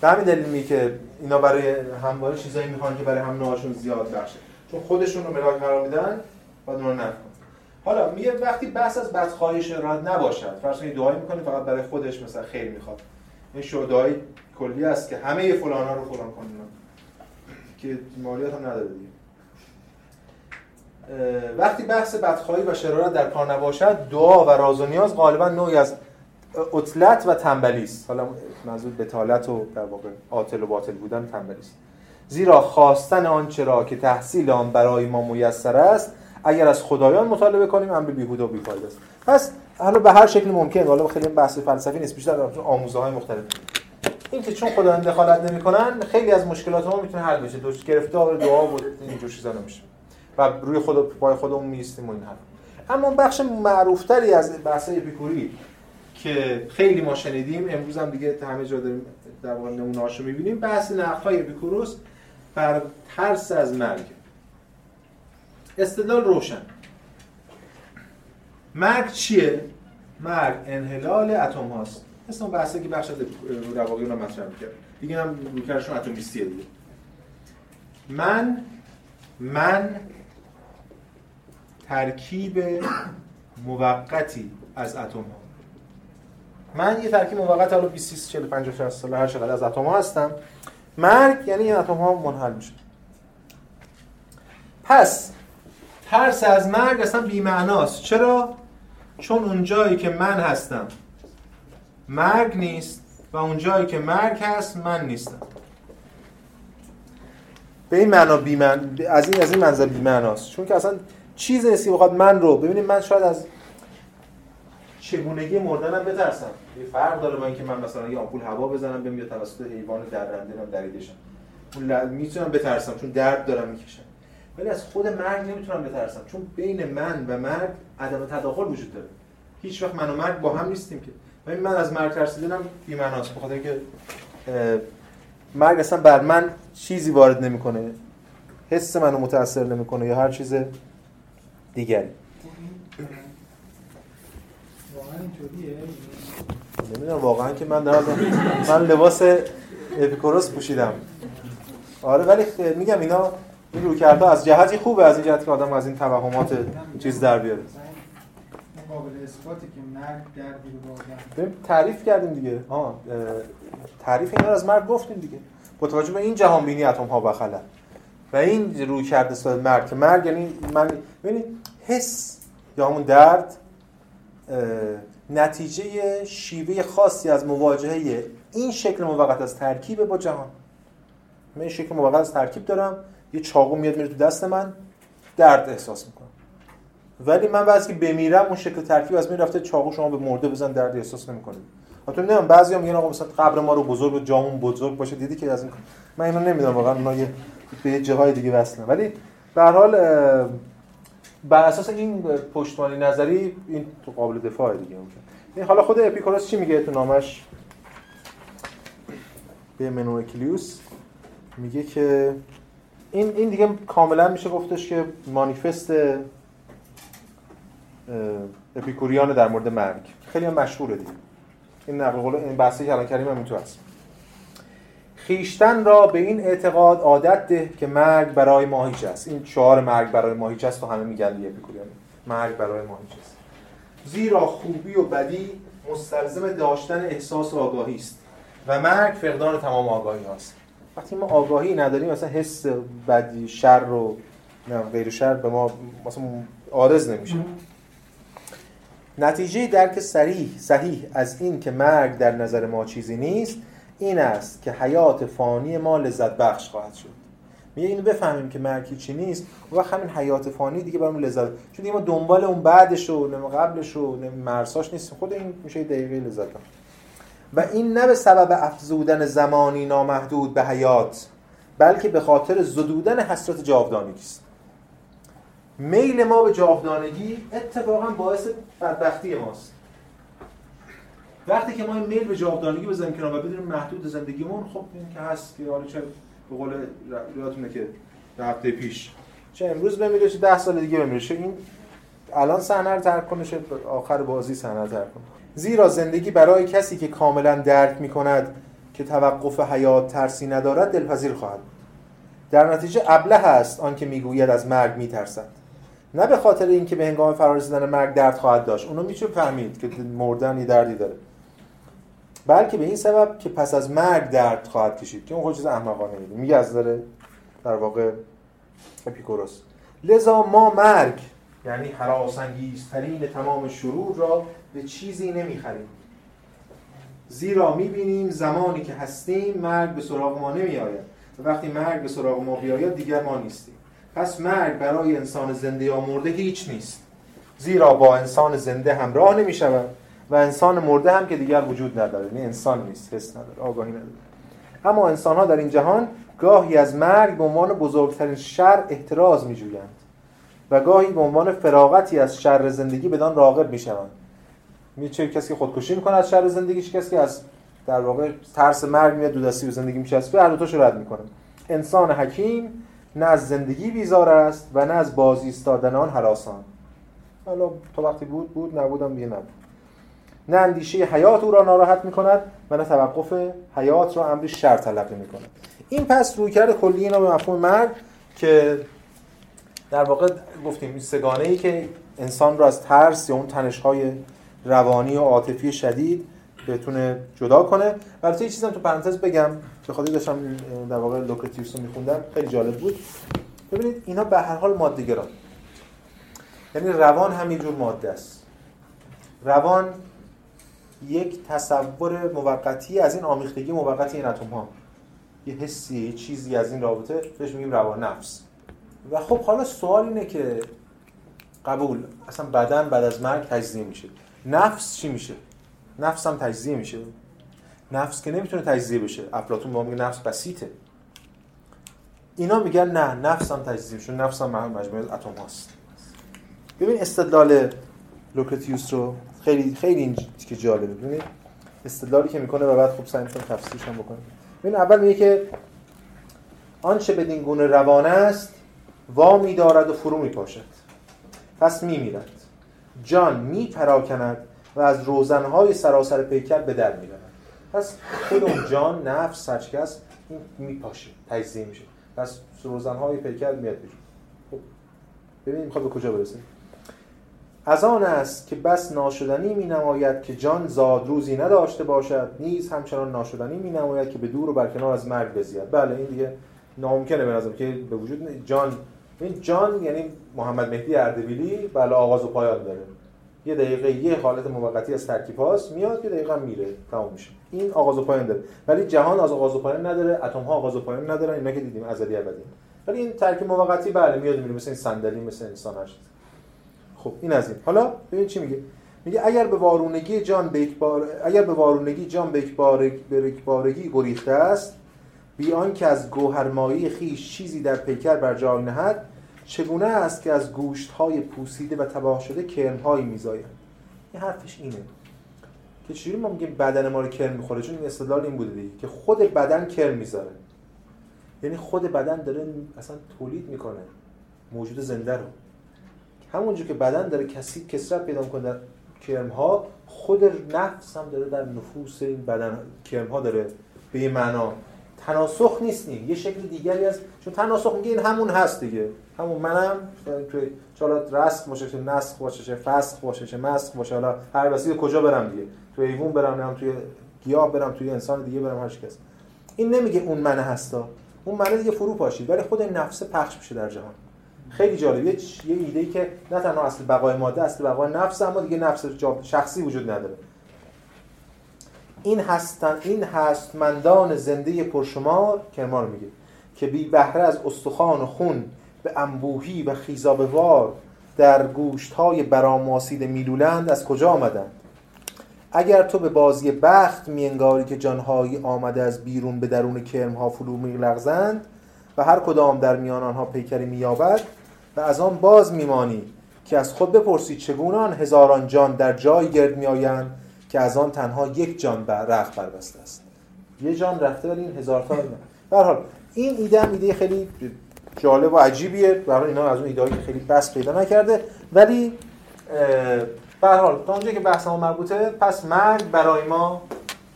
به همین دلیل می که اینا برای همواره چیزایی می‌خوان که برای هم نوعشون زیاد بخشه. چون خودشون رو ملاک قرار میدن بعد اون رو حالا میگه وقتی بحث از بدخواهی شرارت نباشد فرض کنید دعایی می‌کنه فقط برای خودش مثلا خیر می‌خواد. این شهدای کلی است که همه فلان ها رو فلان کنن. که مالیات هم نداره دیگه. وقتی بحث بدخواهی و شرارت در کار نباشد دعا و راز و نیاز غالبا نوعی از اطلت و تنبلی است. حالا منظور بتالت و در واقع عاطل و باطل بودن تنبلی است. زیرا خواستن آنچه را که تحصیل آن برای ما میسر است اگر از خدایان مطالبه کنیم امر بیهوده و بیفایده است. پس حالا به هر شکل ممکن. حالا خیلی بحث فلسفی نیست بیشتر در آموزه های مختلف. این که چون خدایان دخالت نمی‌کنن خیلی از مشکلات ما می‌تونه حل بشه. دوست گرفتار دعا و اینجور چیزا نمیشه. و روی خود پای خودمون میستیم و این حرف. اما بخش معروفتری از بحث اپیکوری که خیلی ما شنیدیم امروز هم دیگه همه جا داریم در واقع نمونه‌هاشو می‌بینیم بحث نقدهای اپیکوروس بر ترس از مرگ. استدلال روشن. مرگ چیه؟ مرگ انحلال اتم هاست. مثل بحثی که بخش از رواقی رو مطرح می‌کرد. دیگه هم رویکردشون اتمیستیه دیگه. من من ترکیب موقتی از اتم ها. من یه ترکیب موقت حالا 20 30 40 50 60 سال هر چقدر از اتم ها هستم. مرگ یعنی این اتم ها منحل میشه. پس ترس از مرگ اصلا بی‌معناست. چرا؟ چون اون جایی که من هستم مرگ نیست و اون جایی که مرگ هست من نیستم. به این معنا بیمن از این از این منظر بی‌معناست. چون که اصلا چیز نیست که بخواد من رو ببینید من شاید از چگونگی مردنم بترسم. یه فرق داره با اینکه من مثلا یه آمپول هوا بزنم بهم یا توسط حیوان درنده من دریده اون می‌تونم بترسم چون درد دارم می‌کشم. ولی از خود مرگ نمی‌تونم بترسم. چون بین من و مرگ عدم تداخل وجود داره. هیچ وقت من و مرگ با هم نیستیم که. ببین من از مرگ ترسیدنم بی‌معناست. بخاطر اینکه مرگ اصلا بر من چیزی وارد نمی‌کنه. حس منو متاثر نمی‌کنه یا هر چیز دیگری. نمی‌دونم واقعا که من دارم من لباس اپیکوروس پوشیدم. آره ولی میگم اینا این رو کرده از جهتی خوبه از این جهت که آدم از این توهمات چیز در بیاره. قابل که رو تعریف کردیم دیگه. ها تعریف اینا از مرگ گفتیم دیگه. با توجه به این جهان بینی اتم ها بخله و این روی کرده سال مرگ. که مرگ یعنی من یعنی حس یا همون درد نتیجه شیوه خاصی از مواجهه این شکل موقت از ترکیب با جهان. من این شکل موقت از ترکیب دارم. یه چاقو میاد میره تو دست من درد احساس می‌کنم. ولی من بعضی که بمیرم اون شکل ترکیب از من رفته چاقو شما به مرده بزن درد احساس نمی‌کنید. حتی نمی‌دونم بعضیا میگن آقا مثلا قبر ما رو بزرگ و جامون بزرگ باشه. دیدی که از این من اینو نمی‌دونم واقعا اونا یه به جاهای دیگه وصله ولی به هر حال بر اساس این پشتوانی نظری این تو قابل دفاع دیگه ممکن. این حالا خود اپیکوروس چی میگه تو نامش؟ به منوکلیوس میگه که این این دیگه کاملا میشه گفتش که مانیفست اپیکوریان در مورد مرگ. خیلی هم مشهوره دیگه. این نقل قول این بحثی که الان کردیم هم تو هست خیشتن را به این اعتقاد عادت ده که مرگ برای ما هیچ است. این شعار مرگ برای ما هیچ است تو همه میگن دیگه اپیکوریان. مرگ برای ما هیچ است. زیرا خوبی و بدی مستلزم داشتن احساس و آگاهی است و مرگ فقدان تمام آگاهی هست وقتی ما آگاهی نداریم مثلا حس بدی شر رو نه غیر شر به ما مثلا عارض نمیشه. نتیجه درک صریح صحیح از این که مرگ در نظر ما چیزی نیست این است که حیات فانی ما لذت بخش خواهد شد. میگه اینو بفهمیم که مرگ چی نیست و همین حیات فانی دیگه برامون لذت چون ما دنبال اون بعدش و قبلش و مرساش نیستیم. خود این میشه دقیقه لذت و این نه به سبب افزودن زمانی نامحدود به حیات بلکه به خاطر زدودن حسرت جاودانگی است میل ما به جاودانگی اتفاقا باعث بدبختی ماست. وقتی که ما این میل به جاودانگی بزنیم کنار و بدونیم محدود زندگیمون خب این که هست که حالا چه به قول یادتونه که هفته پیش. چه امروز بمیره چه ده سال دیگه بمیره. این الان صحنه رو ترک کنه چه آخر بازی صحنه رو ترک کنه. زیرا زندگی برای کسی که کاملا درک می‌کند که توقف حیات ترسی ندارد دلپذیر خواهد بود. در نتیجه ابله است آنکه می‌گوید از مرگ میترسد. نه به خاطر اینکه به هنگام فرارسیدن مرگ درد خواهد داشت. اونو میشه فهمید که مردن یه دردی داره. بلکه به این سبب که پس از مرگ درد خواهد کشید که اون خود چیز احمقانه میگه. از داره در واقع اپیکوروس. لذا ما مرگ یعنی هراسانگیزترین تمام شرور را به چیزی نمی‌خریم. زیرا می‌بینیم زمانی که هستیم مرگ به سراغ ما نمیآید و وقتی مرگ به سراغ ما بیاید دیگر ما نیستیم. پس مرگ برای انسان زنده یا مرده هیچ نیست. زیرا با انسان زنده همراه نمی شود و انسان مرده هم که دیگر وجود نداره یعنی انسان نیست حس نداره آگاهی نداره اما انسان ها در این جهان گاهی از مرگ به عنوان بزرگترین شر احتراز می جویند و گاهی به عنوان فراغتی از شر زندگی بدان راغب می شوند می چه کسی که خودکشی می‌کنه از شر زندگیش کسی که از در واقع ترس مرگ میاد دو دستی به زندگی میچسبه هر دو تاشو رد می‌کنه. انسان حکیم نه از زندگی بیزار است و نه از بازی ایستادن آن هراسان حالا تا وقتی بود بود نبودم دیگه نبود. نه اندیشه حیات او را ناراحت می‌کند و نه توقف حیات را امری شر تلقی می‌کند. این پس رویکرد کلی اینا به مفهوم مرگ که در واقع گفتیم این سگانه ای که انسان را از ترس یا اون تنش های روانی و عاطفی شدید بتونه جدا کنه. البته یه چیزم تو پرانتز بگم به خاطر داشتم در واقع لوکرتیوس رو میخوندم. خیلی جالب بود. ببینید اینا به هر حال ماده گران. یعنی روان هم جور ماده است. روان یک تصور موقتی از این آمیختگی موقتی این اتم ها یه حسی چیزی از این رابطه. بهش میگیم روان نفس. و خب حالا سوال اینه که قبول اصلا بدن بعد از مرگ تجزیه میشه. نفس چی میشه؟ نفس هم تجزیه میشه. نفس که نمی‌تونه تجزیه بشه. افلاطون به ما میگه نفس بسیطه. اینا میگن نه نفس هم تجزیه میشه. نفس هم مجموعه اتم هاست. ببین استدلال لوکرتیوس رو خیلی خیلی این که جالبه. ببینید استدلالی که می‌کنه و بعد خوب سعی می‌کنه تفسیرش هم بکنه. ببین اول میگه که آنچه بدین گونه روانه است وا میدارد و فرو میپاشد. پس میمیرد. جان میپراکند و از روزنهای سراسر پیکر به در می‌رود. پس خود اون جان نفس سرچکس این میپاشه تجزیه میشه پس روزنهای پیکر میاد بیرون. خب ببینیم می‌خواد به کجا برسه از آن است که بس ناشدنی می نماید که جان زاد روزی نداشته باشد. نیز همچنان ناشدنی می نماید که به دور و برکنار از مرگ بزید. بله این دیگه ناممکنه به که به وجود جان این جان یعنی محمد مهدی اردبیلی بله آغاز و پایان داره. یه دقیقه یه حالت موقتی از ترکیب هاست میاد یه دقیقه میره. تمام میشه. این آغاز و پایان داره. ولی جهان از آغاز و پایان نداره اتم ها آغاز و پایان ندارن اینا که دیدیم ازلی ابدی. ولی این ترکیب موقتی بله میاد میره مثل این صندلی مثل انسان هست خب این از این. حالا ببین چی میگه؟ میگه اگر به وارونگی جان به. اگر به وارونگی جان به. به بارگی گریخته است بی آنکه از گوهرمایی خیش چیزی در پیکر بر جای نهد چگونه است که از گوشت های پوسیده و تباه شده کرم هایی میزاید؟ این حرفش اینه. که چجوری ما میگیم بدن ما رو کرم می‌خوره؟ چون این استدلال این بوده دیگه که خود بدن کرم می‌ذاره. یعنی خود بدن داره اصلا تولید می‌کنه موجود زنده رو. همونجور که بدن داره کسی کسرت پیدا می‌کنه در کرم ها خود نفس هم داره در نفوس این بدن کرم ها داره به معنا تناسخ نیست یه شکل دیگری از چون تناسخ میگه این همون هست دیگه. همون منم. توی چالا رسخ باشه چه نسخ باشه چه فسخ باشه چه مسخ باشه. حالا هر وسیله کجا برم دیگه؟ توی ایوون برم هم توی گیاه برم توی انسان دیگه برم هر کس این نمیگه اون منه هستا اون منه دیگه فرو پاشید. ولی خود نفس پخش میشه در جهان. خیلی جالبه یه ایده ای که نه تنها اصل بقای ماده اصل بقای نفس اما دیگه نفس شخصی وجود نداره. این هستن این هستمندان زنده پرشمار کرمان میگه که بی بهره از استخوان و خون به انبوهی و خیزابوار در گوشت های براماسید میلولند از کجا آمدند؟ اگر تو به بازی بخت میانگاری که جانهایی آمده از بیرون به درون کرم ها فرو میلغزند و هر کدام در میان آنها پیکری مییابد و از آن باز میمانی که از خود بپرسید چگونه آن هزاران جان در جای گرد میآیند که از آن تنها یک جان بر رخت بربسته است. یه جان رفته ولی این هزار تا به حال این ایده هم ایده خیلی جالب و عجیبیه. برای اینا از اون ایده که خیلی بس پیدا نکرده. ولی به هر حال تا اونجایی که بحث ما مربوطه پس مرگ برای ما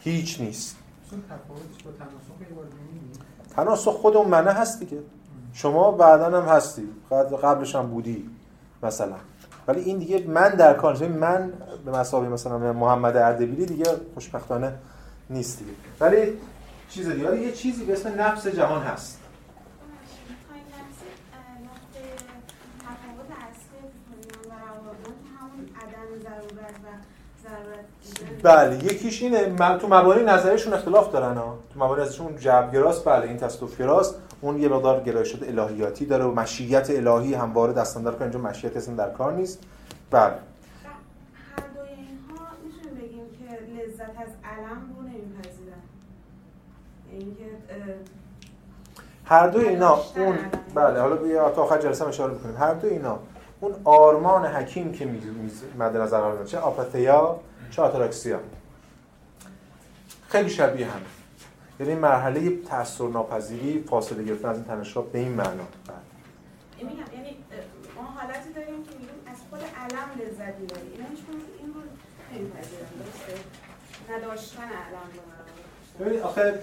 هیچ نیست. تناسخ خود اون منه هست دیگه. شما بعدا هم هستی. قبل- قبلش هم بودی مثلا. ولی این دیگه من در کار. من به مسابقه مثلا محمد اردبیلی دیگه خوشبختانه نیست دیگه. ولی چیز دیگه یه چیزی به اسم نفس جهان هست. بله یکیش اینه تو مبانی نظریشون اختلاف دارن ها. تو مبانی نظریشون جبرگراست بله این تصوفگراست اون یه مقدار گرایشات الهیاتی داره و مشیت الهی همواره دستان داره که اینجا مشیت اصلا در کار نیست. بله. هر دوی اینها می‌تونیم بگیم که لذت از علم رو نمیپذیرن. یعنی اینکه هر دو اینا اون. بله حالا بیا تا آخر جلسه اشاره می‌کنیم. هر دو اینا اون آرمان حکیم که می مد نظر قرار چه؟ آپاتیا چه آتاراکسیا. خیلی شبیه هم یعنی مرحله تأثیر ناپذیری فاصله گرفتن از این تنش‌ها به این معنا. بله. یعنی ما حالتی داریم که میگیم از خود علم لذت می‌بری اینا هیچ کدوم این رو نمیپذیرن درسته؟ نداشتن علم آخه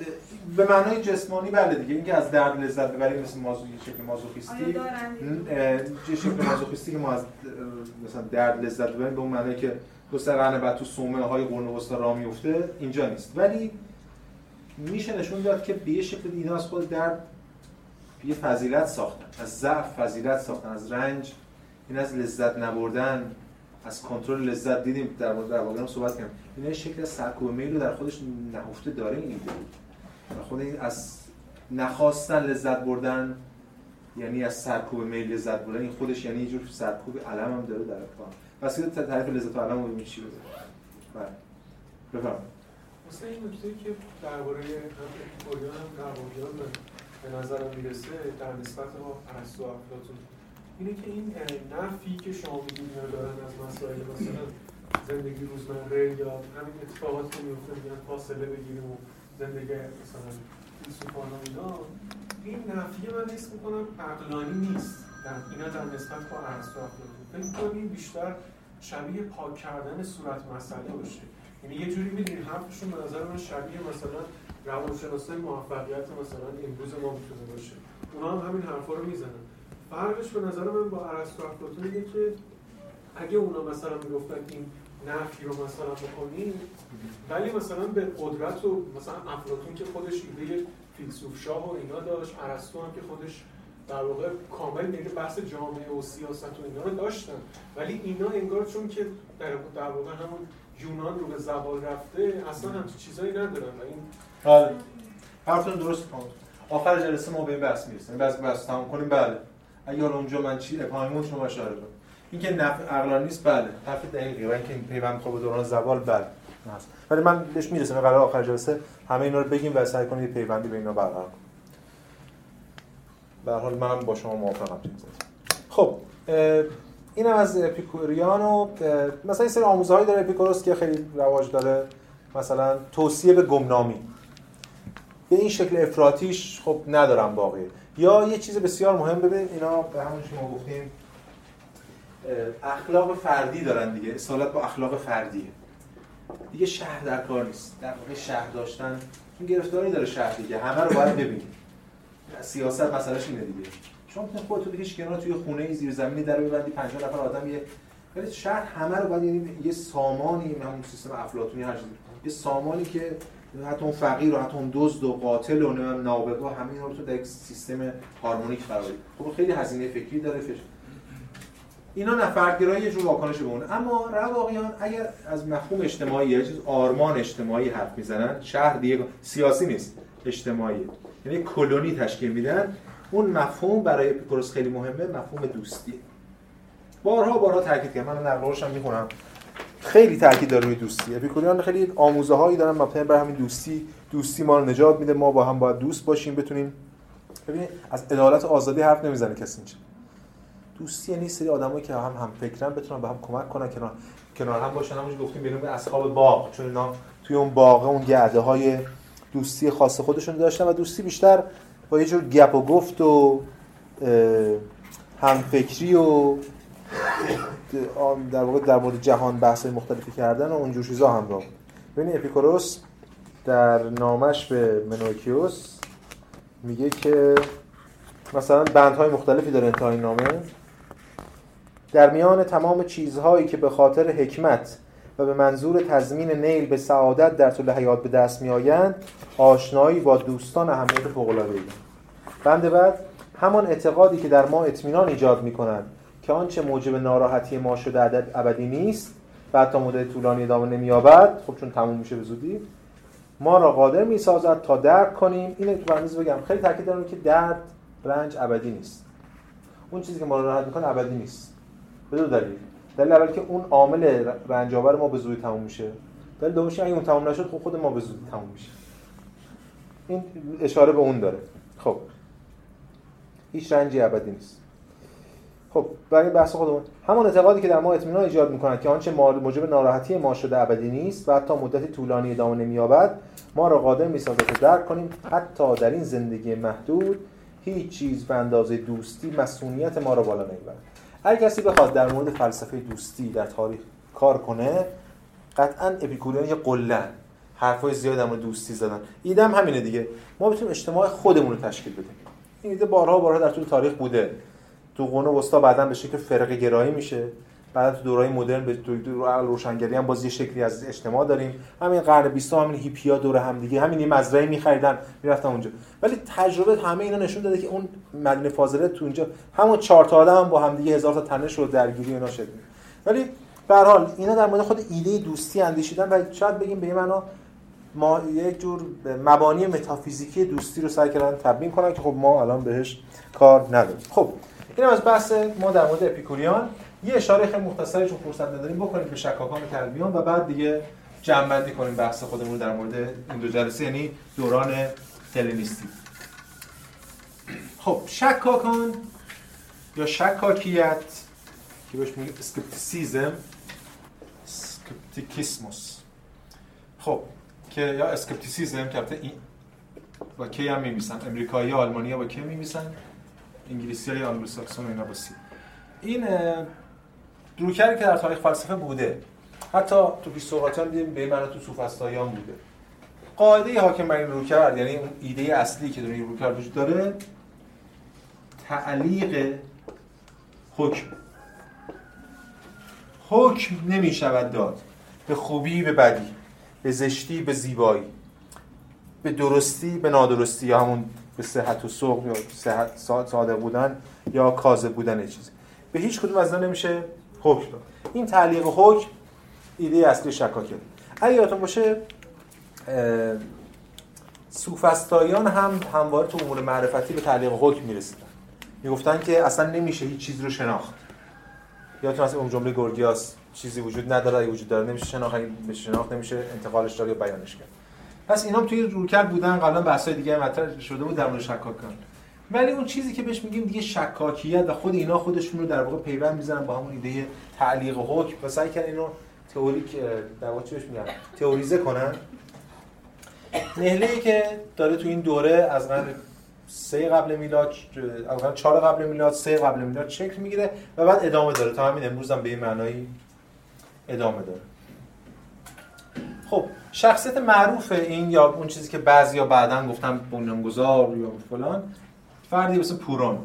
به معنای جسمانی بله دیگه اینکه از درد لذت ببریم مثل مازو یه شکل مازوخیستی. یه شکل مازوخیستی که ما از مثلا درد لذت ببریم به اون معنی که دو سه قرن بعد تو صومعه های قرون وسطا راه میفته اینجا نیست. ولی میشه نشون داد که به یه شکل اینا از خود درد یه فضیلت ساختن از ضعف فضیلت ساختن از رنج این از لذت نبردن از کنترل لذت دیدیم در مورد در هم صحبت کردیم. اینا شکل سرکوب میل رو در خودش نهفته داره این ایده. خود این از نخواستن لذت بردن یعنی از سرکوب میل لذت بردن این خودش یعنی یه جور سرکوب علم هم داره در کار یه تعریف لذت و علم رو چی بله. بفرمایید. مثلا این نکته که درباره اپیکوریان هم روابیان من به نظرم می‌رسه در نسبت با ارسطو افلاطون. اینه که این نفی که شما میگید دارن از مسائل مثلا زندگی روزمره یا همین اتفاقاتی که میفته میگن فاصله بگیریم و زندگی مثلا فیلسوفان و اینا این نفی من حس می‌کنم عقلانی نیست. در اینا در نسبت با ارسطو افلاطون. فکر می‌کنم این بیشتر شبیه پاک کردن صورت مسئله باشه. یعنی یه جوری می‌دونی حرفشون به نظر من شبیه مثلا روانشناسای موفقیت مثلا امروز ما می‌تونه باشه. اونا هم همین حرفا رو می‌زنن. فرقش به نظر من با ارسطو اینه که اگه اونا مثلا می‌گفتن این نفی رو مثلا بکنیم ولی مثلا به قدرت و مثلا افلاطون که خودش ایده فیلسوف شاه و اینا داشت ارسطو هم که خودش در واقع کامل یعنی بحث جامعه و سیاست و اینا رو داشتن. ولی اینا انگار چون که در, در واقع همون یونان رو به زوال رفته اصلا همچین چیزایی ندارن و این بله. حرفتون درست کن آخر جلسه ما به این بحث می‌رسیم. بحث بحث تمام کنیم. بله. حالا اونجا من چی اپایمون شما اشاره کنم اینکه نفع عقلانی نیست بله. حرف دقیقی و اینکه این پیوند خوب دوران زوال بله. هست ولی من بهش می‌رسم. قرار آخر جلسه همه اینا رو بگیم و سعی کنید یه پیوندی به اینا برقرار کنیم. به هر حال منم با شما موافقم. خب اینم از اپیکوریان و مثلا این سری آموزهایی داره اپیکوروس که خیلی رواج داره. مثلا توصیه به گمنامی. به این شکل افراطیش خب ندارم باقی. یا یه چیز بسیار مهم ببین اینا به همون که ما گفتیم اخلاق فردی دارن دیگه. اصالت با اخلاق فردیه. دیگه شهر در کار نیست. در واقع شهر داشتن این گرفتاری داره شهر دیگه. همه رو باید ببینید سیاست مسئلهش اینه دیگه. شما می‌تونید خودتو بکشی کنار توی خونه ای زیر زمینی در ببندی 50 نفر آدم یه ولی شهر همه رو باید یعنی یه سامانی همون سیستم افلاطونی هر چیزی. یه سامانی که حتی اون فقیر و حتی اون دزد و قاتل و نابغه همه اینا رو تو در یک سیستم هارمونیک قرار خب خیلی هزینه فکری داره فش. اینا نفرگرایی یه جور واکنش به اون. اما رواقیان اگر از مفهوم اجتماعی یه چیز آرمان اجتماعی حرف می‌زنن شهر دیگه سیاسی نیست اجتماعی. یعنی کلونی تشکیل میدن. اون مفهوم برای اپیکوروس خیلی مهمه مفهوم دوستی. بارها بارها تاکید کردم. من نقلش هم می‌خونم. خیلی تاکید داره روی دوستی. اپیکوریان خیلی آموزه هایی دارن مبتنی بر همین دوستی دوستی ما رو نجات میده. ما با هم باید دوست باشیم بتونیم. ببینید از عدالت آزادی حرف نمی‌زنه کسی اینجا. دوستی یعنی سری آدمایی که هم هم فکرن بتونن به هم کمک کنن کنار کنار هم باشن. همونجوری گفتیم بریم به اصحاب باغ. چون اینا توی اون باغ اون گرده های دوستی خاص خودشون داشتن و دوستی بیشتر با یه جور گپ و گفت و همفکری و در واقع در مورد جهان بحث مختلفی کردن و اونجور چیزا همراه ببینید اپیکوروس در نامش به منوکیوس میگه که مثلا بندهای مختلفی داره انتهای نامه. در میان تمام چیزهایی که به خاطر حکمت و به منظور تضمین نیل به سعادت در طول حیات به دست میآیند آشنایی با دوستان اهمیت فوق‌العاده‌ای. بند بعد همان اعتقادی که در ما اطمینان ایجاد می‌کند که آنچه موجب ناراحتی ما شده عدد ابدی نیست و حتی مدت طولانی ادامه نمییابد خب چون تموم میشه به زودی ما را قادر می‌سازد تا درک کنیم. اینو تو برنامه بگم خیلی تاکید دارم که درد رنج ابدی نیست. اون چیزی که ما رو راحت می‌کنه ابدی نیست. به دو دلیل. دلیل اول که اون عامل رنج آور ما به زودی تموم میشه. دلیل دومش اگه اون تموم نشد خب خود ما به زودی تموم میشه این اشاره به اون داره. خب. هیچ رنجی ابدی نیست. خب برای بحث خودمون. همون اعتقادی که در ما اطمینان ایجاد می‌کنند که آنچه موجب ناراحتی ما شده ابدی نیست و حتی مدت طولانی ادامه نمییابد ما را قادر می‌سازد که درک کنیم. حتی در این زندگی محدود هیچ چیز به اندازه دوستی مسئولیت ما را بالا نمی‌برد اگر کسی بخواد در مورد فلسفه دوستی در تاریخ کار کنه قطعا اپیکوریان یه قلن حرفای زیاد در مورد دوستی زدن. ایدم همینه دیگه. ما بتونیم اجتماع خودمون رو تشکیل بدیم. این ایده بارها بارها در طول تاریخ بوده. تو قرون وسطا بعدا به شکل فرقه گرایی میشه. بعد تو دورهای مدرن به روشنگری هم باز یه شکلی از اجتماع داریم. همین قرن 20 همین هیپیا دور هم دیگه همین یه مزرعه می‌خریدن می‌رفتن اونجا. ولی تجربه همه اینا نشون داده که اون مدینه فاضله تو اونجا همون چهار تا آدم هم با هم دیگه هزار تا تنش و درگیری اینا شد ولی به هر حال اینا در مورد خود ایده دوستی اندیشیدن و شاید بگیم به معنا ما یک جور مبانی متافیزیکی دوستی رو سعی کردن تبیین کنن که خب ما الان بهش کار نداریم. خب اینم از بحث ما در مورد اپیکوریان. یه اشاره خیلی مختصری چون فرصت نداریم بکنیم به شکاکان کلبیان و بعد دیگه جمع کنیم بحث خودمون در مورد این دو جلسه یعنی دوران هلنیستی خب شکاکان یا شکاکیت که بهش میگه skepticism اسکپتیکیسموس. خب که یا اسکپتیسیزم که این با کی هم میمیسن؟ امریکایی آلمانی با کی میمیسن؟ انگلیسی های آنگلوساکسون اینا با سی. این دروکری که در تاریخ فلسفه بوده حتی تو پیستوقاتیان دیدیم به معنی تو سوفسطاییان بوده. قاعده حاکم بر این روکر یعنی اون ایده اصلی که در این روکر وجود داره تعلیق حکم. حکم نمی شود داد به خوبی به بدی به زشتی به زیبایی به درستی به نادرستی یا همون به صحت و سوق یا صحت ساده بودن یا کاذب بودن چیزی. به هیچ کدوم از نمیشه حکم داد. این تعلیق حکم ایده اصلی شکاکه. اگه یادتون باشه سوفستایان هم همواره تو امور معرفتی به تعلیق حکم می‌رسیدن. می‌گفتن که اصلا نمیشه هیچ چیز رو شناخت. یادتون هست اون جمله گورگیاس چیزی وجود نداره اگه وجود داره نمیشه شناخت به شناخت نمیشه انتقالش داد یا بیانش کرد. پس اینا توی روکرد بودن قبلا بحث‌های دیگه مطرح شده بود در مورد شکاکان. ولی اون چیزی که بهش میگیم دیگه شکاکیت و خود اینا خودشون رو در واقع پیوند می‌زنن با همون ایده تعلیق حکم. و سعی کردن اینو تئوریک در واقع چیش میگن؟ تئوریزه کنن. نهله که داره تو این دوره از قرن سه قبل میلاد از چهار قبل میلاد سه قبل میلاد شکل می‌گیره و بعد ادامه داره. تا همین امروز هم به این معنایی ادامه داره. خب شخصیت معروف این یا اون چیزی که بعضیا بعدا گفتن بنیانگذار یا فلان فردی مثل پورون.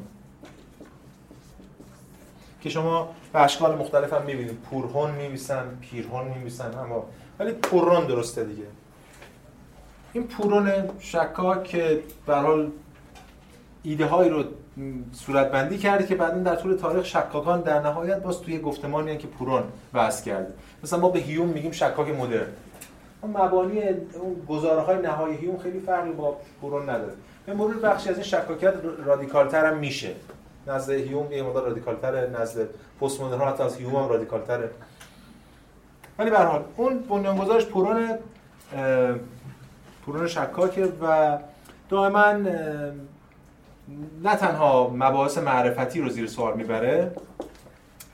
که شما به اشکال مختلف هم می‌بینید. پورهون میبیسن پیرهون میبیسن اما ولی پورون درسته دیگه. این پورون شکاک که به حال ایده هایی رو صورتبندی کرده که بعدا در طول تاریخ شکاکان در نهایت باز توی گفتمانی که پورون بحث کرده. مثلا ما به هیوم میگیم شکاک مدرن. اون مبانی اون گزاره های نهایی هیوم خیلی فرقی با پورون نداره. به مرور بخشی از این شکاکیت رادیکالتر هم میشه. نزد هیوم یه مقدار رادیکالتره نزد پست مدرن حتی از هیوم هم رادیکالتره. ولی به حال اون بنیانگذارش پورون پورون شکاکه و دائما نه تنها مباحث معرفتی رو زیر سوال می‌بره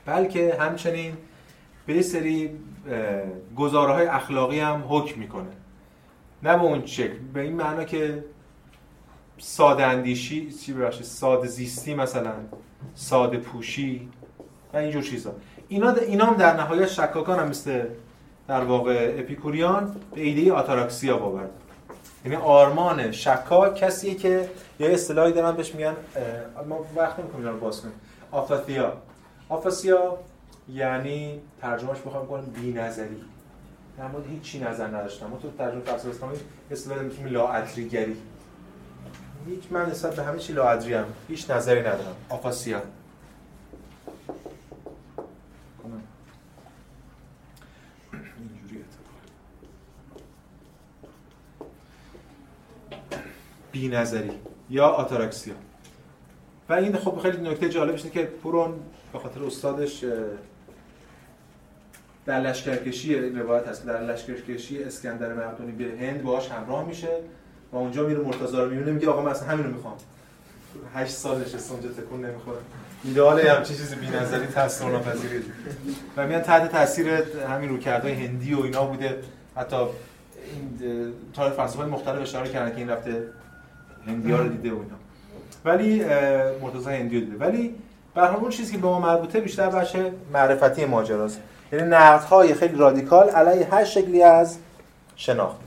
بلکه همچنین به سری گزاره اخلاقی هم حکم می‌کنه. نه به اون شکل به این معنا که ساده اندیشی چی ببخشید ساده زیستی مثلا ساده پوشی و اینجور چیزا. اینا اینا هم در نهایت شکاکان هم مثل در واقع اپیکوریان به ایده آتاراکسیا باورد. یعنی آرمان شکاک کسیه که یه اصطلاحی دارن بهش میگن ما وقت نمی‌کنیم رو باز کنیم. آفاتیا آفاسیا یعنی ترجمهش بخوام کنم بی‌نظری. در مورد هیچی نظر نداشتم. ما تو ترجمه فلسفه اسلامی اصطلاح میگیم لاعدریگری هیچ من نسبت به همه چی لاعدری هم هیچ نظری ندارم. آفاسیا بی نظری. یا آتاراکسیا و این خب خیلی نکته جالبش اینه که پورون به خاطر استادش در لشکرکشی روایت هست در لشکرکشی اسکندر مقدونی به هند باهاش همراه میشه. و اونجا میره مرتضی رو می‌بینه میگه آقا من اصلا همین رو می‌خوام. 8 سال نشسته اونجا تکون نمی‌خوره. ایدئال همچین چیزی بی‌نظری تاثیر ناپذیری و میان تحت تاثیر همین روکردهای هندی و اینا بوده. حتی این تاریخ فلسفه مختلف اشاره کردن که این رفته هندی ها رو دیده و اینا. ولی مرتضی هندی دیده. ولی به اون چیزی که به ما مربوطه بیشتر بچه معرفتی ماجراست. یعنی نقدهای خیلی رادیکال علیه هر شکلی از شناخت.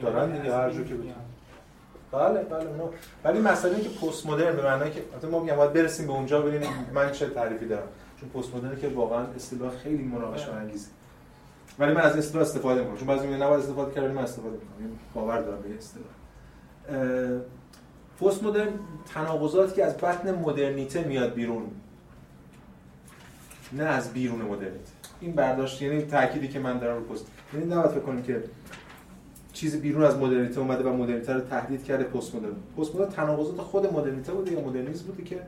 دارن دیگه هر جو که بود بله بله اونا ولی مسئله که پست مدرن به معنی که البته ما میگم باید برسیم به اونجا ببینیم من چه تعریفی دارم. چون پست مدرن که واقعا اصطلاح خیلی مناقشه انگیزه. ولی من از اصطلاح استفاده می‌کنم. چون بعضی میگن نباید استفاده کرد من استفاده می‌کنم. یعنی باور دارم به اصطلاح. پست مدرن تناقضاتی که از بطن مدرنیته میاد بیرون. نه از بیرون مدرنیته. این برداشت یعنی تأکیدی که من دارم رو پست یعنی نباید فکر کنیم که چیزی بیرون از مدرنیته اومده و مدرنیته رو تهدید کرده پست مدرن پست مدرن تناقضات خود مدرنیته بوده یا مدرنیسم بوده که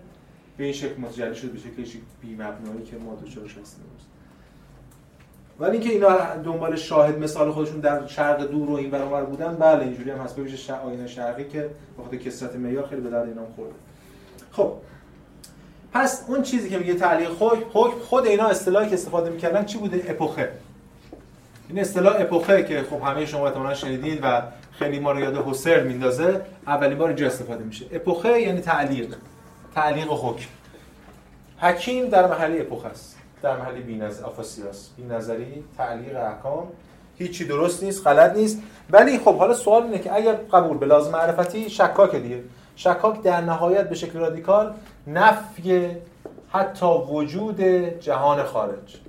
به این شکل متجلی شد به شکل بی مبنایی که ما دچارش هستیم ولی اینکه اینا دنبال شاهد مثال خودشون در شرق دور و این برابر بودن بله اینجوری هم هست. ببینید شع... آینه شرقی که وقتی کسرت معیار خیلی به درد اینا خورده. خب پس اون چیزی که میگه تعلیق خود خود اینا اصطلاحی که استفاده می‌کردن چی بوده؟ اپوخه. این اصطلاح اپوخه که خب همه شما احتمالاً شنیدید و خیلی ما رو یاد هوسرل میندازه اولین بار اینجا استفاده میشه. اپوخه یعنی تعلیق. تعلیق و حکم. حکیم در محلی اپوخه است. در محلی بی‌نظر آفاسیاس بی‌نظری تعلیق احکام. هیچی درست نیست غلط نیست. ولی خب حالا سوال اینه که اگر قبول به لازم معرفتی شکاک دیگه. شکاک در نهایت به شکل رادیکال نفی حتی وجود جهان خارج.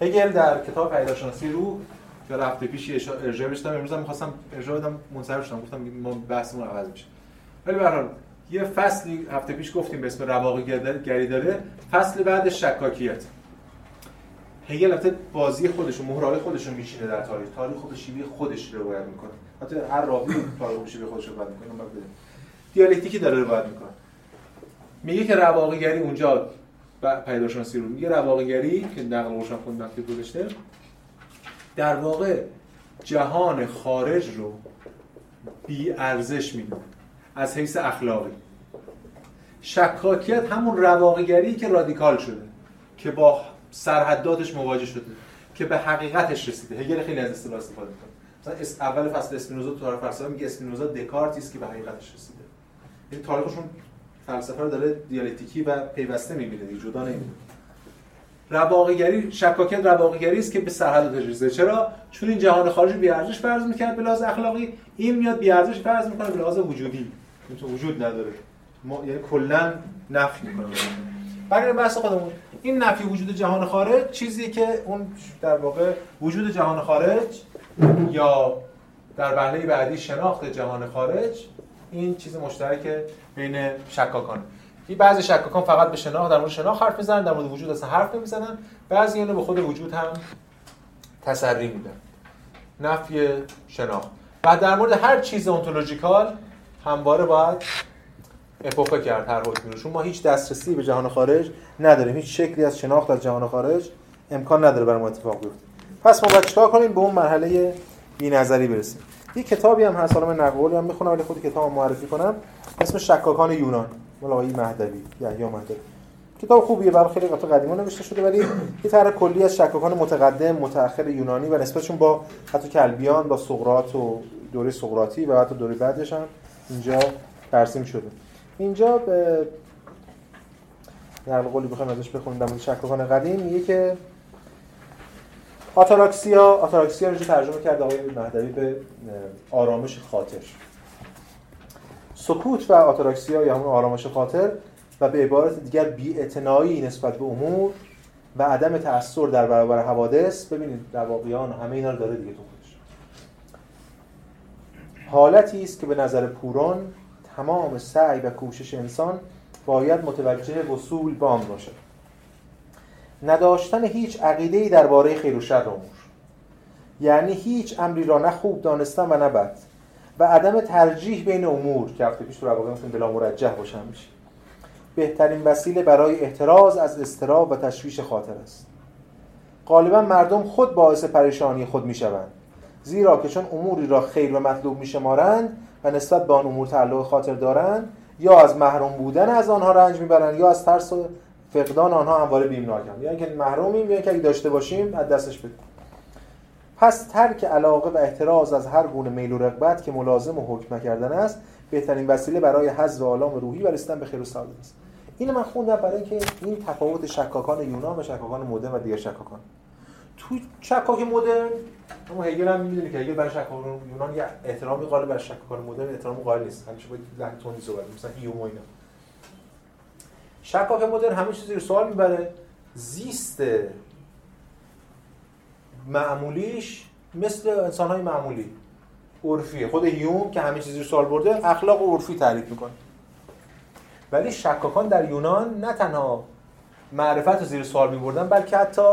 هگل در کتاب پیداشناسی روح که هفته پیش ارجاع بشتم امروز هم می‌خواستم ارجاع بدم منصرف شدم. گفتم ما بحثمون عوض میشه. ولی به یه فصلی هفته پیش گفتیم به اسم رواقی گری داره فصل بعد شکاکیت. هگل البته بازی خودش و مهرال خودش رو میشینه در تاریخ. تاریخ خود شیوه خودش رو روایت می‌کنه. حتی هر راوی تاریخ شیوه خودش رو روایت می‌کنه دیالکتیکی داره روایت می‌کنه. میگه که رواقیگری اونجا پیداشناسی رو میگه رواقیگری که نقل روشن خود نفتی گذاشته در واقع جهان خارج رو بی ارزش می‌دونه از حیث اخلاقی. شکاکیت همون رواقیگری که رادیکال شده که با سرحداتش مواجه شده که به حقیقتش رسیده. هگل خیلی از اصطلاح استفاده می‌کنه. مثلا اول فصل اسپینوزا تو تاریخ فلسفه میگه اسپینوزا دکارتی است که به حقیقتش رسیده. این تاریخشون فلسفه رو داره دیالکتیکی و پیوسته می‌بینه دیگه جدا نمی‌بینه رواقیگری شکاکیت رواقیگری است که به سرحد رسیده چرا؟ چون این جهان خارج بی ارزش فرض می‌کرد به لحاظ اخلاقی این میاد بی ارزش فرض می‌کنه به لحاظ وجودی. تو وجود نداره. ما یعنی کلا نفی می‌کنه. برای بحث خودمون. این نفی وجود جهان خارج چیزی که اون در واقع وجود جهان خارج یا در بهله بعدی شناخت جهان خارج این چیز مشترک بین شکاکان. این بعضی شکاکان فقط به شناخت در مورد شناخت حرف می‌زنن در مورد وجود اصلا حرف نمی‌زنن. بعضی اینو به خود وجود هم تسری میدن. نفی شناخت. و در مورد هر چیز اونتولوژیکال همواره باید اپوکا کرد هر حکمی رو. چون ما هیچ دسترسی به جهان خارج نداریم. هیچ شکلی از شناخت از جهان خارج امکان نداره برای ما اتفاق بیفته. پس ما باید چیکار کنیم؟ به اون مرحله بی‌نظری برسیم. یه کتابی هم هست حالا من نقل هم می‌خونم ولی خود کتاب معرفی کنم. اسم شکاکان یونان مال آقای مهدوی یحیی مهدوی. کتاب خوبیه برای خیلی قطع قدیما نوشته شده ولی یه طرح کلی از شکاکان متقدم متأخر یونانی و نسبتشون با حتی کلبیان با سقراط و دوره سقراطی و حتی دوره بعدش هم اینجا ترسیم شده. اینجا به نقل قولی بخوایم ازش بخونیم در مورد شکاکان قدیم. میگه که آتاراکسیا آتاراکسیا رو ترجمه کرده آقای مهدوی به آرامش خاطر. سکوت و آتاراکسیا یا همون آرامش خاطر و به عبارت دیگر بی‌اعتنایی نسبت به امور و عدم تأثیر در برابر حوادث. ببینید رواقیان همه اینا رو داره دیگه تو خودش. حالتی است که به نظر پوران تمام سعی و کوشش انسان باید متوجه وصول به آن نداشتن هیچ عقیده‌ای درباره خیر و شر امور یعنی هیچ امری را نه خوب دانستن و نه بد. و عدم ترجیح بین امور که هفته پیش تو می‌تونه بلا مرجح باشن میشه بهترین وسیله برای احتراز از استراب و تشویش خاطر است. غالبا مردم خود باعث پریشانی خود می‌شوند. زیرا که چون اموری را خیر و مطلوب میشمارند و نسبت به آن امور تعلق خاطر دارند یا از محروم بودن از آنها رنج می‌برند یا از ترس فقدان آنها همواره بیمناکند یعنی که محرومیم یا که اگه داشته باشیم از دستش بدیم. پس ترک علاقه و احتراز از هر گونه میل و رغبت که ملازم و حکم کردن است بهترین وسیله برای حذف آلام روحی و رسیدن به خیر و سعادت است. اینو من خوندم برای اینکه این تفاوت شکاکان یونان و شکاکان مدرن و دیگر شکاکان. تو شکاک مدرن اما هگل هم می‌دونی که هگل برای شکاکان یونان یه احترامی قائل بر شکاکان مدرن احترام قائل نیست. همیشه باید لحن تندی صحبت مثلا هیوم و اینا. شکاک مدرن همه چیز رو سوال می‌بره. زیست معمولیش مثل انسان‌های معمولی. عرفیه. خود هیوم که همه چیزی رو سوال برده اخلاق عرفی تعریف می‌کنه. ولی شکاکان در یونان نه تنها معرفت رو زیر سوال میبردن بلکه حتی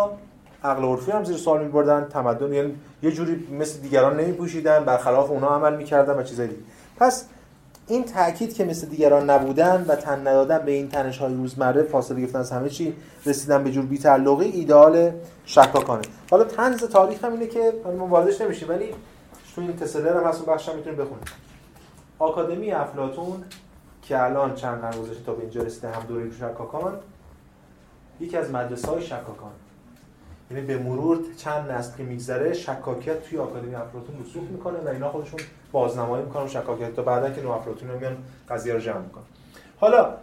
عقل عرفی هم زیر سوال میبردن. تمدن یعنی یه جوری مثل دیگران نمیپوشیدن برخلاف اونا عمل می‌کردن و چیزایی پس این تاکید که مثل دیگران نبودن و تن ندادن به این تنش های روزمره فاصله گرفتن از همه چی رسیدن به جور بی‌تعلقی ایدئال شکاکانه. حالا طنز تاریخ هم اینه که ما واردش نمیشیم ولی تو این تسلر هم هست اون بخش هم می‌تونیم بخونیم. آکادمی افلاطون که الان چند قرن گذشته تا به اینجا رسیده هم دوره شکاکان یکی از مدرسه های شکاکان. یعنی به مرور چند نسل که میگذره شکاکیت توی آکادمی افلاطون رسوخ می‌کنه و اینا خودشون بازنمایی می‌کنن شکاکیت تا بعدا که نو افلاطون میان قضیه رو جمع می‌کنن. حالا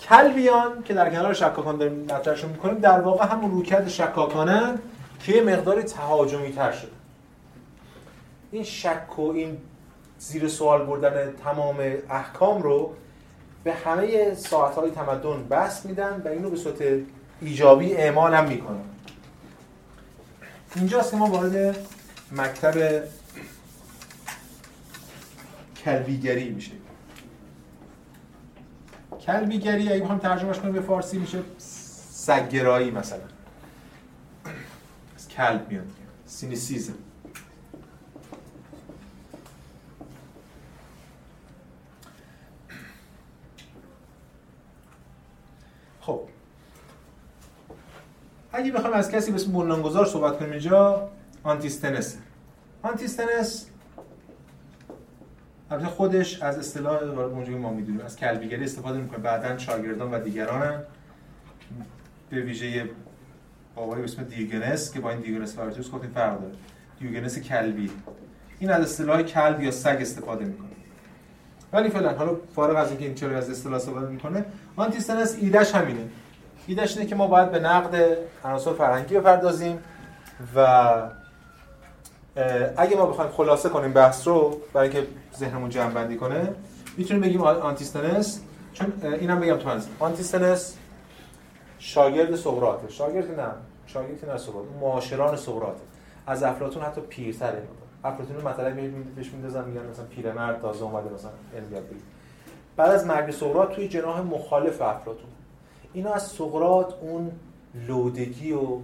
کلبیان که در کنار شکاکان داریم مطرحشون می‌کنیم در واقع همون رویکرد شکاکانن که یه مقداری تهاجمی تر شده. این شک و این زیر سوال بردن تمام احکام رو به همه ساعتهای تمدن بس میدن و اینو به صورت ایجابی اعمال هم می‌کنن اینجاست که ما وارد مکتب کلبیگری میشه کلبیگری اگه بخوام ترجمهش کنیم به فارسی میشه سگرایی مثلا. از کلب میاد. سینیسیزم. خب. اگه بخوایم از کسی به اسم بنیانگذار صحبت کنیم اینجا آنتیستنس. آنتیستنس البته خودش از اصطلاح اونجوری ما می‌دونیم. از کلبیگری استفاده می‌کنه. بعدا شاگردان و دیگران به ویژه بابایی به اسم دیوگنس که با این دیوگنس لائرتیوس گفتیم فرق داره. دیوگنس کلبی. این از اصطلاح کلب یا سگ استفاده می‌کنه. ولی فعلا حالا فارغ از اینکه این چرا از اصطلاح استفاده می‌کنه آنتیستنس ایدش همینه. ایدش اینه که ما باید به نقد عناصر فرهنگی بپردازیم و اگه ما بخوایم خلاصه کنیم بحث رو برای اینکه ذهنمون جمع بندی کنه می‌تونیم بگیم آنتیستنس چون اینم بگم تو آنتیستنس شاگرد سقراطه. شاگرد نه شاگرد نه سقراط معاشران سقراطه. از افلاطون حتی پیرتره. افلاطون رو مثلا بهش میندازن میگن مثلا پیرمرد تازه اومده مثلا علم بعد از مرگ سقراط توی جناح مخالف افلاطون. اینا از سقراط اون لودگی و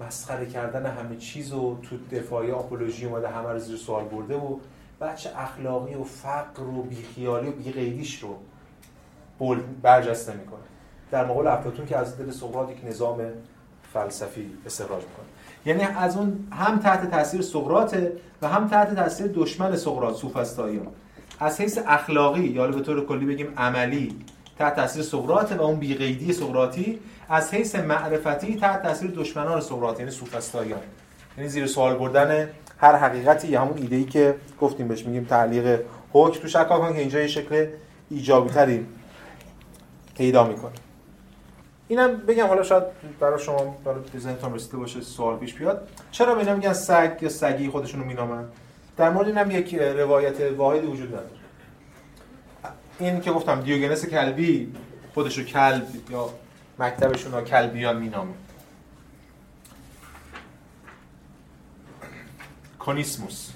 مسخره کردن همه چیز و تو دفاعی آپولوژی اومده همه رو زیر سوال برده و بچه اخلاقی و فقر و بیخیالی و بیقیدیش رو برجسته می‌کنه. در مقابل افلاطون که از دل سقراط یک نظام فلسفی استخراج می‌کنه. یعنی از اون هم تحت تاثیر سقراطه و هم تحت تاثیر دشمن سقراط سوفسطائیان از حیث اخلاقی یا به طور کلی بگیم عملی تحت تاثیر سقراط و اون بیقیدی سقراطی از حیث معرفتی تحت تاثیر دشمنان سقراط یعنی سوفسطائیان یعنی زیر سوال بردن هر حقیقتی یا همون ایده که گفتیم بهش میگیم تعلیق حکم. تو شکاکان که اینجا یه شکل ایجابی تری پیدا می‌کنه. اینم بگم حالا شاید برای شما برای ذهنتون رسیده باشه سوال پیش بیاد. چرا به اینا میگن سگ یا سگی خودشونو مینامن؟ در مورد اینم یک روایت واحدی وجود نداره. این که گفتم دیوگنس کلبی خودشو کلب یا مکتبشون رو کلبیان مینامه. کونیسموس.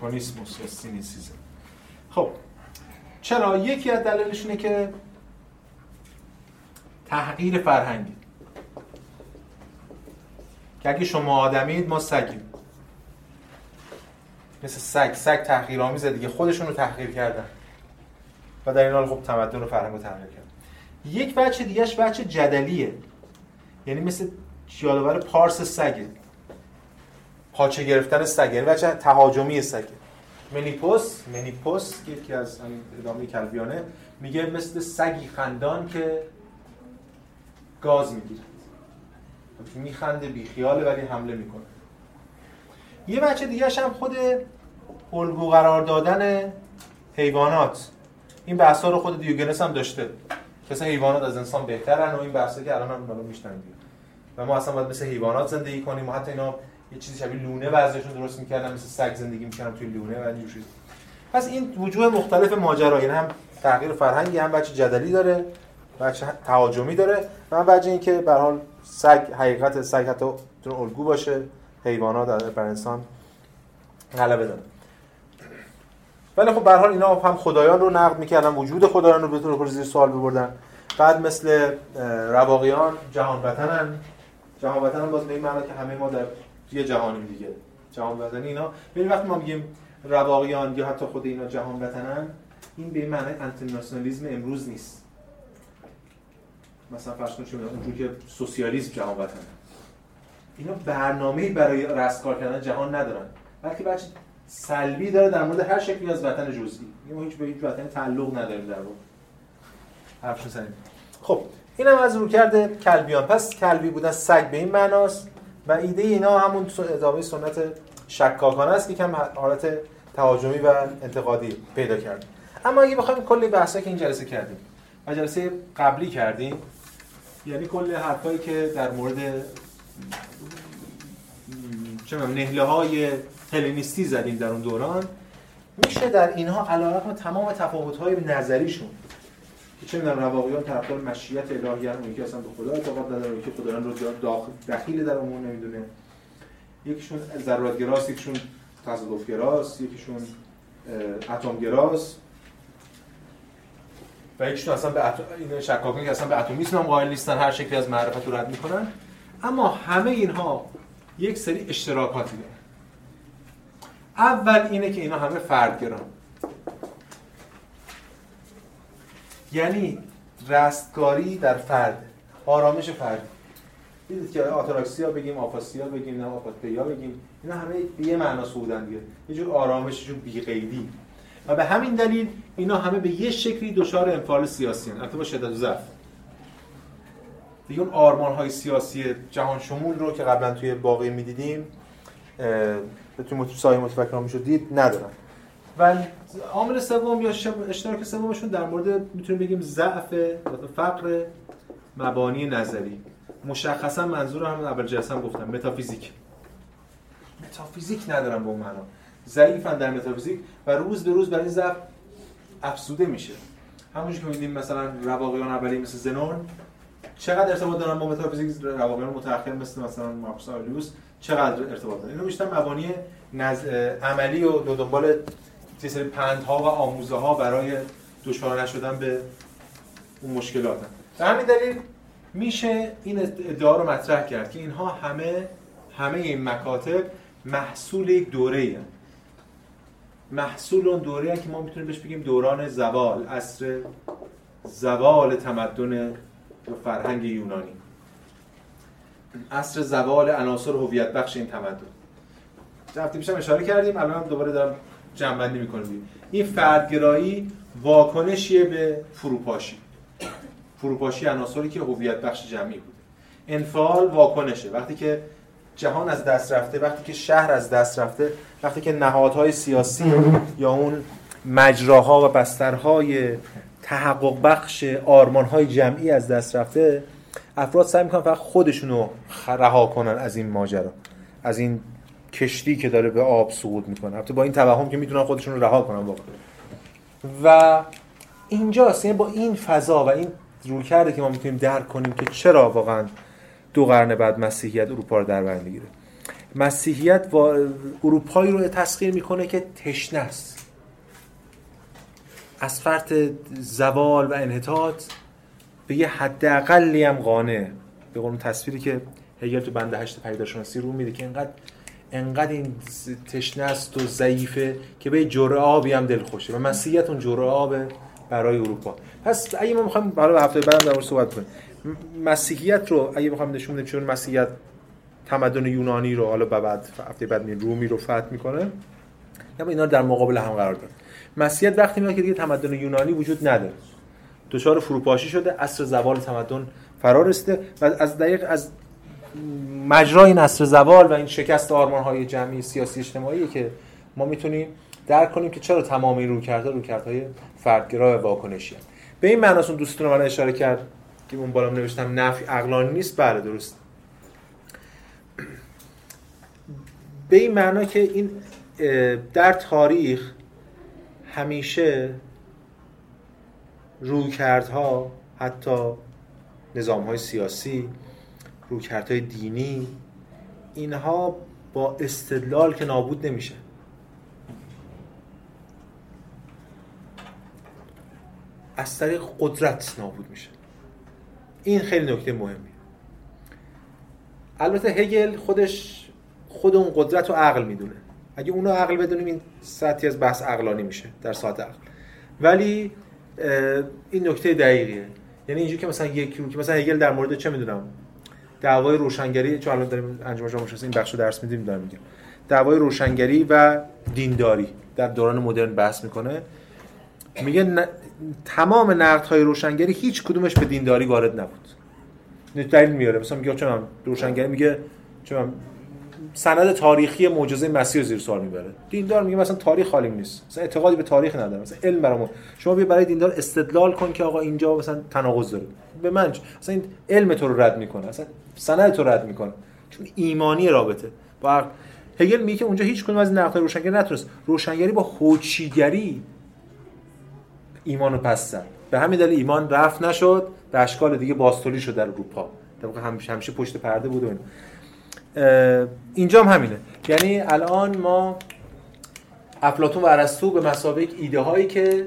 کونیسموس یا سینیسیزم. خب چرا؟ یکی از دلایلش اینه که تحقیر فرهنگی. که اگه شما آدمید ما سگیم. مثل سگ. سگ تحقیرآمیزه دیگه. خودشون رو تحقیر کردن. و در این حال خب تمدن و فرهنگ رو تحقیر کردن. یک بچه دیگهش بچه جدلیه. یعنی مثل یادآور پارس سگه. پاچه گرفتن سگه. یعنی بچه تهاجمی سگه. منیپوس منیپوس که یکی از ادامه کلبیانه میگه مثل سگی خندان که گاز می‌گیره. میخنده بیخیاله ولی حمله می‌کنه. یه بچه دیگه هم خود الگو قرار دادن حیوانات. این بحثا رو خود دیوگنس هم داشته. کسا حیوانات از انسان بهترن و این بحثا که الان هم بالا میشنیم و ما اصلا باید مثل حیوانات زندگی کنیم و حتی اینا یه چیزی شبیه لونه وضعشون درست می‌کردن مثل سگ زندگی می‌کردن توی لونه و اینجور پس این وجوه مختلف ماجرا یعنی هم تغییر فرهنگی هم بچه جدلی داره. بچه تهاجمی داره. و هم بچه این که به حال سگ حقیقت سگ حتی الگو باشه حیوانات بر انسان غلبه داره. ولی خب به حال اینا هم خدایان رو نقد می‌کردن وجود خدایان رو به طور زیر سوال ببردن بعد مثل رواقیان جهان وطنن جهان وطن باز به این معنی که همه ما در یه جهانیم دیگه. جهان وطنی اینا. ببین وقتی ما میگیم رواقیان یا حتی خود اینا جهان وطنن این به معنی انترناسیونالیسم امروز نیست. مثلا فرض کنید اونجوری که سوسیالیسم جهان وطنه اینا برنامه‌ای برای رستگار کردن جهان ندارن. بلکه بچه سلبی داره در مورد هر شکلی از وطن جزئی. ما هیچ به هیچ وطن تعلق نداریم در واقع. حرفشو زدیم خب اینم از رو کرده کلبیان. پس کلبی بودن سگ به این معناست و ایده اینا همون ادامه سنت شکاکانه است که کم حالت تهاجمی و انتقادی پیدا کرد. اما اگه بخوایم کلی بحثا که این جلسه کردیم. و جلسه قبلی کردیم یعنی کل حرفایی که در مورد چه نهله های هلنیستی زدیم در اون دوران میشه در اینها علیرغم تمام تفاوت های نظریشون. که چه می‌دونم رواقیان طرفدار مشیت الهی اون یکی اصلا به خدا اعتقاد نداره یکی خدایان رو داخل دخیل در امور نمی‌دونه. یکیشون ضرورتگراست یکیشون تصادفگراست یکیشون اتمگراست. و یکیشون اصلا به اتم این شکاکان که اصلا به اتمیسم هم قائل نیستن هر شکلی از معرفت رو رد می‌کنن. اما همه اینها یک سری اشتراکاتی دارن. اول اینه که اینا همه فردگران. یعنی رستگاری در فرد آرامش فرد. دیدید که آتاراکسیا بگیم آفاسیا بگیم نه آفاتیا بگیم اینا همه به یه معنا سودن دیگه. یه جور آرامش جور بیقیدی. و به همین دلیل اینا همه به یه شکلی دچار انفعال سیاسی هستند. البته با شدت و ضعف. دیگه اون آرمان های سیاسی جهان شمول رو که قبلا توی باقی می‌دیدیم توی سایه متفکران می‌شد دید ندارن. و عامل سوم یا اشتراک سومشون در مورد می‌تونیم بگیم ضعف فقر مبانی نظری. مشخصا منظور هم اول جلسه هم گفتم متافیزیک. متافیزیک ندارن به اون معنا. ضعیفن در متافیزیک و روز به روز برای این ضعف افسوده میشه. همونجوری که می‌بینیم مثلا رواقیان اولی مثل زنون چقدر ارتباط دارن با متافیزیک؟ رواقیان متأخر مثل مثلا مارکوس آرلیوس چقدر ارتباط دارن اینو بیشتر مبانی نز... عملی و دو دنبال یه سری پندها و آموزه ها برای دچار نشدن به اون مشکلات. هم. به همین دلیل میشه این ادعا رو مطرح کرد که اینها همه همه این مکاتب محصول یک دوره ای محصول اون دوره که ما می‌تونیم بهش بگیم دوران زوال عصر زوال تمدن و فرهنگ یونانی. عصر زوال عناصر هویت بخش این تمدن. هفته پیشم اشاره کردیم الان هم دوباره دارم جنبندی می‌کنیم این فردگرایی واکنشیه به فروپاشی. فروپاشی عناصری که هویت بخش جمعی بوده. انفعال واکنشه. وقتی که جهان از دست رفته وقتی که شهر از دست رفته وقتی که نهادهای سیاسی یا اون مجراها و بسترهای تحقق بخش آرمانهای جمعی از دست رفته افراد سعی می‌کنن فقط خودشونو رها کنن از این ماجرا از این کشتی که داره به آب سقوط می‌کنه. البته با این توهم که می‌تونن خودشون رو رها کنن واقعا. و اینجاست یعنی با این فضا و این رویکرده که ما می‌تونیم درک کنیم که چرا واقعا دو قرن بعد مسیحیت اروپا رو در بر می‌گیره. مسیحیت و اروپایی رو تسخیر می‌کنه که تشنه است. از فرط زوال و انحطاط به یه حداقلی هم قانع. به قول تصویری که هگل تو بند هشت پیداشناسی رو میده که انقدر انقدر این تشنه است و ضعیفه که به جرعه آبی هم دل خوشه و مسیحیت اون جرعه آب برای اروپا. پس اگه ما می‌خوایم به هفته بعدم در مورد صحبت کنیم. مسیحیت رو اگه بخوام نشون بدیم چون مسیحیت تمدن یونانی رو حالا بعد هفته بعد می رومی رو فتح می‌کنه. یا اینا در مقابل هم قرار داره مسیحیت وقتی میاد که دیگه تمدن یونانی وجود نداره. دچار فروپاشی شده عصر زوال تمدن فرا رسیده و از دقیق از مجرای این عصر زوال و این شکست آرمان های جمعی سیاسی اجتماعی که ما می‌تونیم درک کنیم که چرا تمام این رویکردها رویکردهای فردگرا و واکنشی. به این معناست دوستون من اشاره کرد. که اون بالا نوشتم نفی عقلانی نیست بله درست. به این معنا که این در تاریخ همیشه رویکردها حتی نظام های سیاسی رویکردهای دینی اینها با استدلال که نابود نمیشه. از طریق قدرت نابود میشه. این خیلی نکته مهمی البته هگل خودش خود اون قدرت رو عقل می‌دونه. اگه اونو عقل بدونیم این سطحی از بحث عقلانی میشه در ساعت عقل. ولی این نکته دقیقیه. یعنی اینجوری که مثلا یکی که مثلا هگل در مورد چه می‌دونم؟ دعوای روشنگری چون الان داریم انجام جامعه این بخشو درس میدیم دارم میگم. دعوای روشنگری و دینداری در دوران مدرن بحث می‌کنه. میگه تمام های روشنگری هیچ کدومش به دینداری وارد نبود. دلیل میاره. مثلا میگه چون روشنگری میگه چون سند تاریخی معجزه مسیح زیر سوال می‌بره. دیندار میگه مثلا تاریخ خالی نیست. مثلا اعتقادی به تاریخ نداره مثلا علم برامون شما بیا برای دیندار استدلال کن که آقا اینجا مثلا تناقض داره. به من مثلا این علم تو رو رد می‌کنه. مثلا سند تو رد می‌کنه. چون ایمانی رابطه. با هگل میگه که اونجا هیچ کدوم از نقد روشنگری نتونست. روشنگری با هوچیگری ایمان رو پس زد. به همین دلیل ایمان رفت نشد به اشکال دیگه باستولی شد در اروپا. واقع همیشه همیشه پشت پرده بود و اینجا هم همینه. یعنی الان ما افلاتون و ارسطو به مسابقه ایده هایی که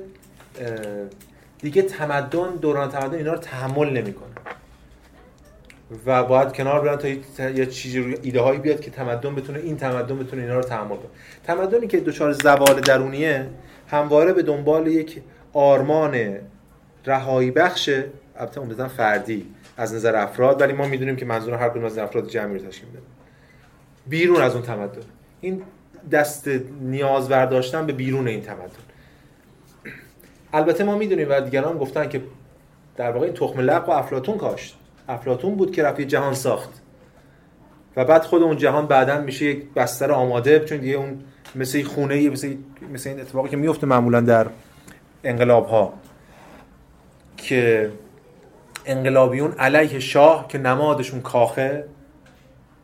دیگه تمدن دوران تمدن اینا رو تحمل نمی‌کنه. و باید کنار برن تا یه چیزی ایده هایی بیاد که تمدن بتونه این تمدن بتونه اینا رو تحمل کنه. تمدنی که دچار زوال درونیه همواره به دنبال یک آرمان رهایی بخشه البته عمدتا فردی از نظر افراد ولی ما می‌دونیم که منظور هر کدوم از افراد جمعی رو تشکیل میده بیرون از اون تمدن. این دست نیاز برداشتن به بیرون این تمدن. البته ما می‌دونیم و دیگران گفتن که در واقع این تخم لق و افلاتون کاشت. افلاتون بود که رفت جهان ساخت. و بعد خود اون جهان بعدا میشه یک بستر آماده چون دیگه اون مثل خونه مثل مثل این اتفاقی که میفته معمولا در انقلاب ها که انقلابیون علیه شاه که نمادشون کاخه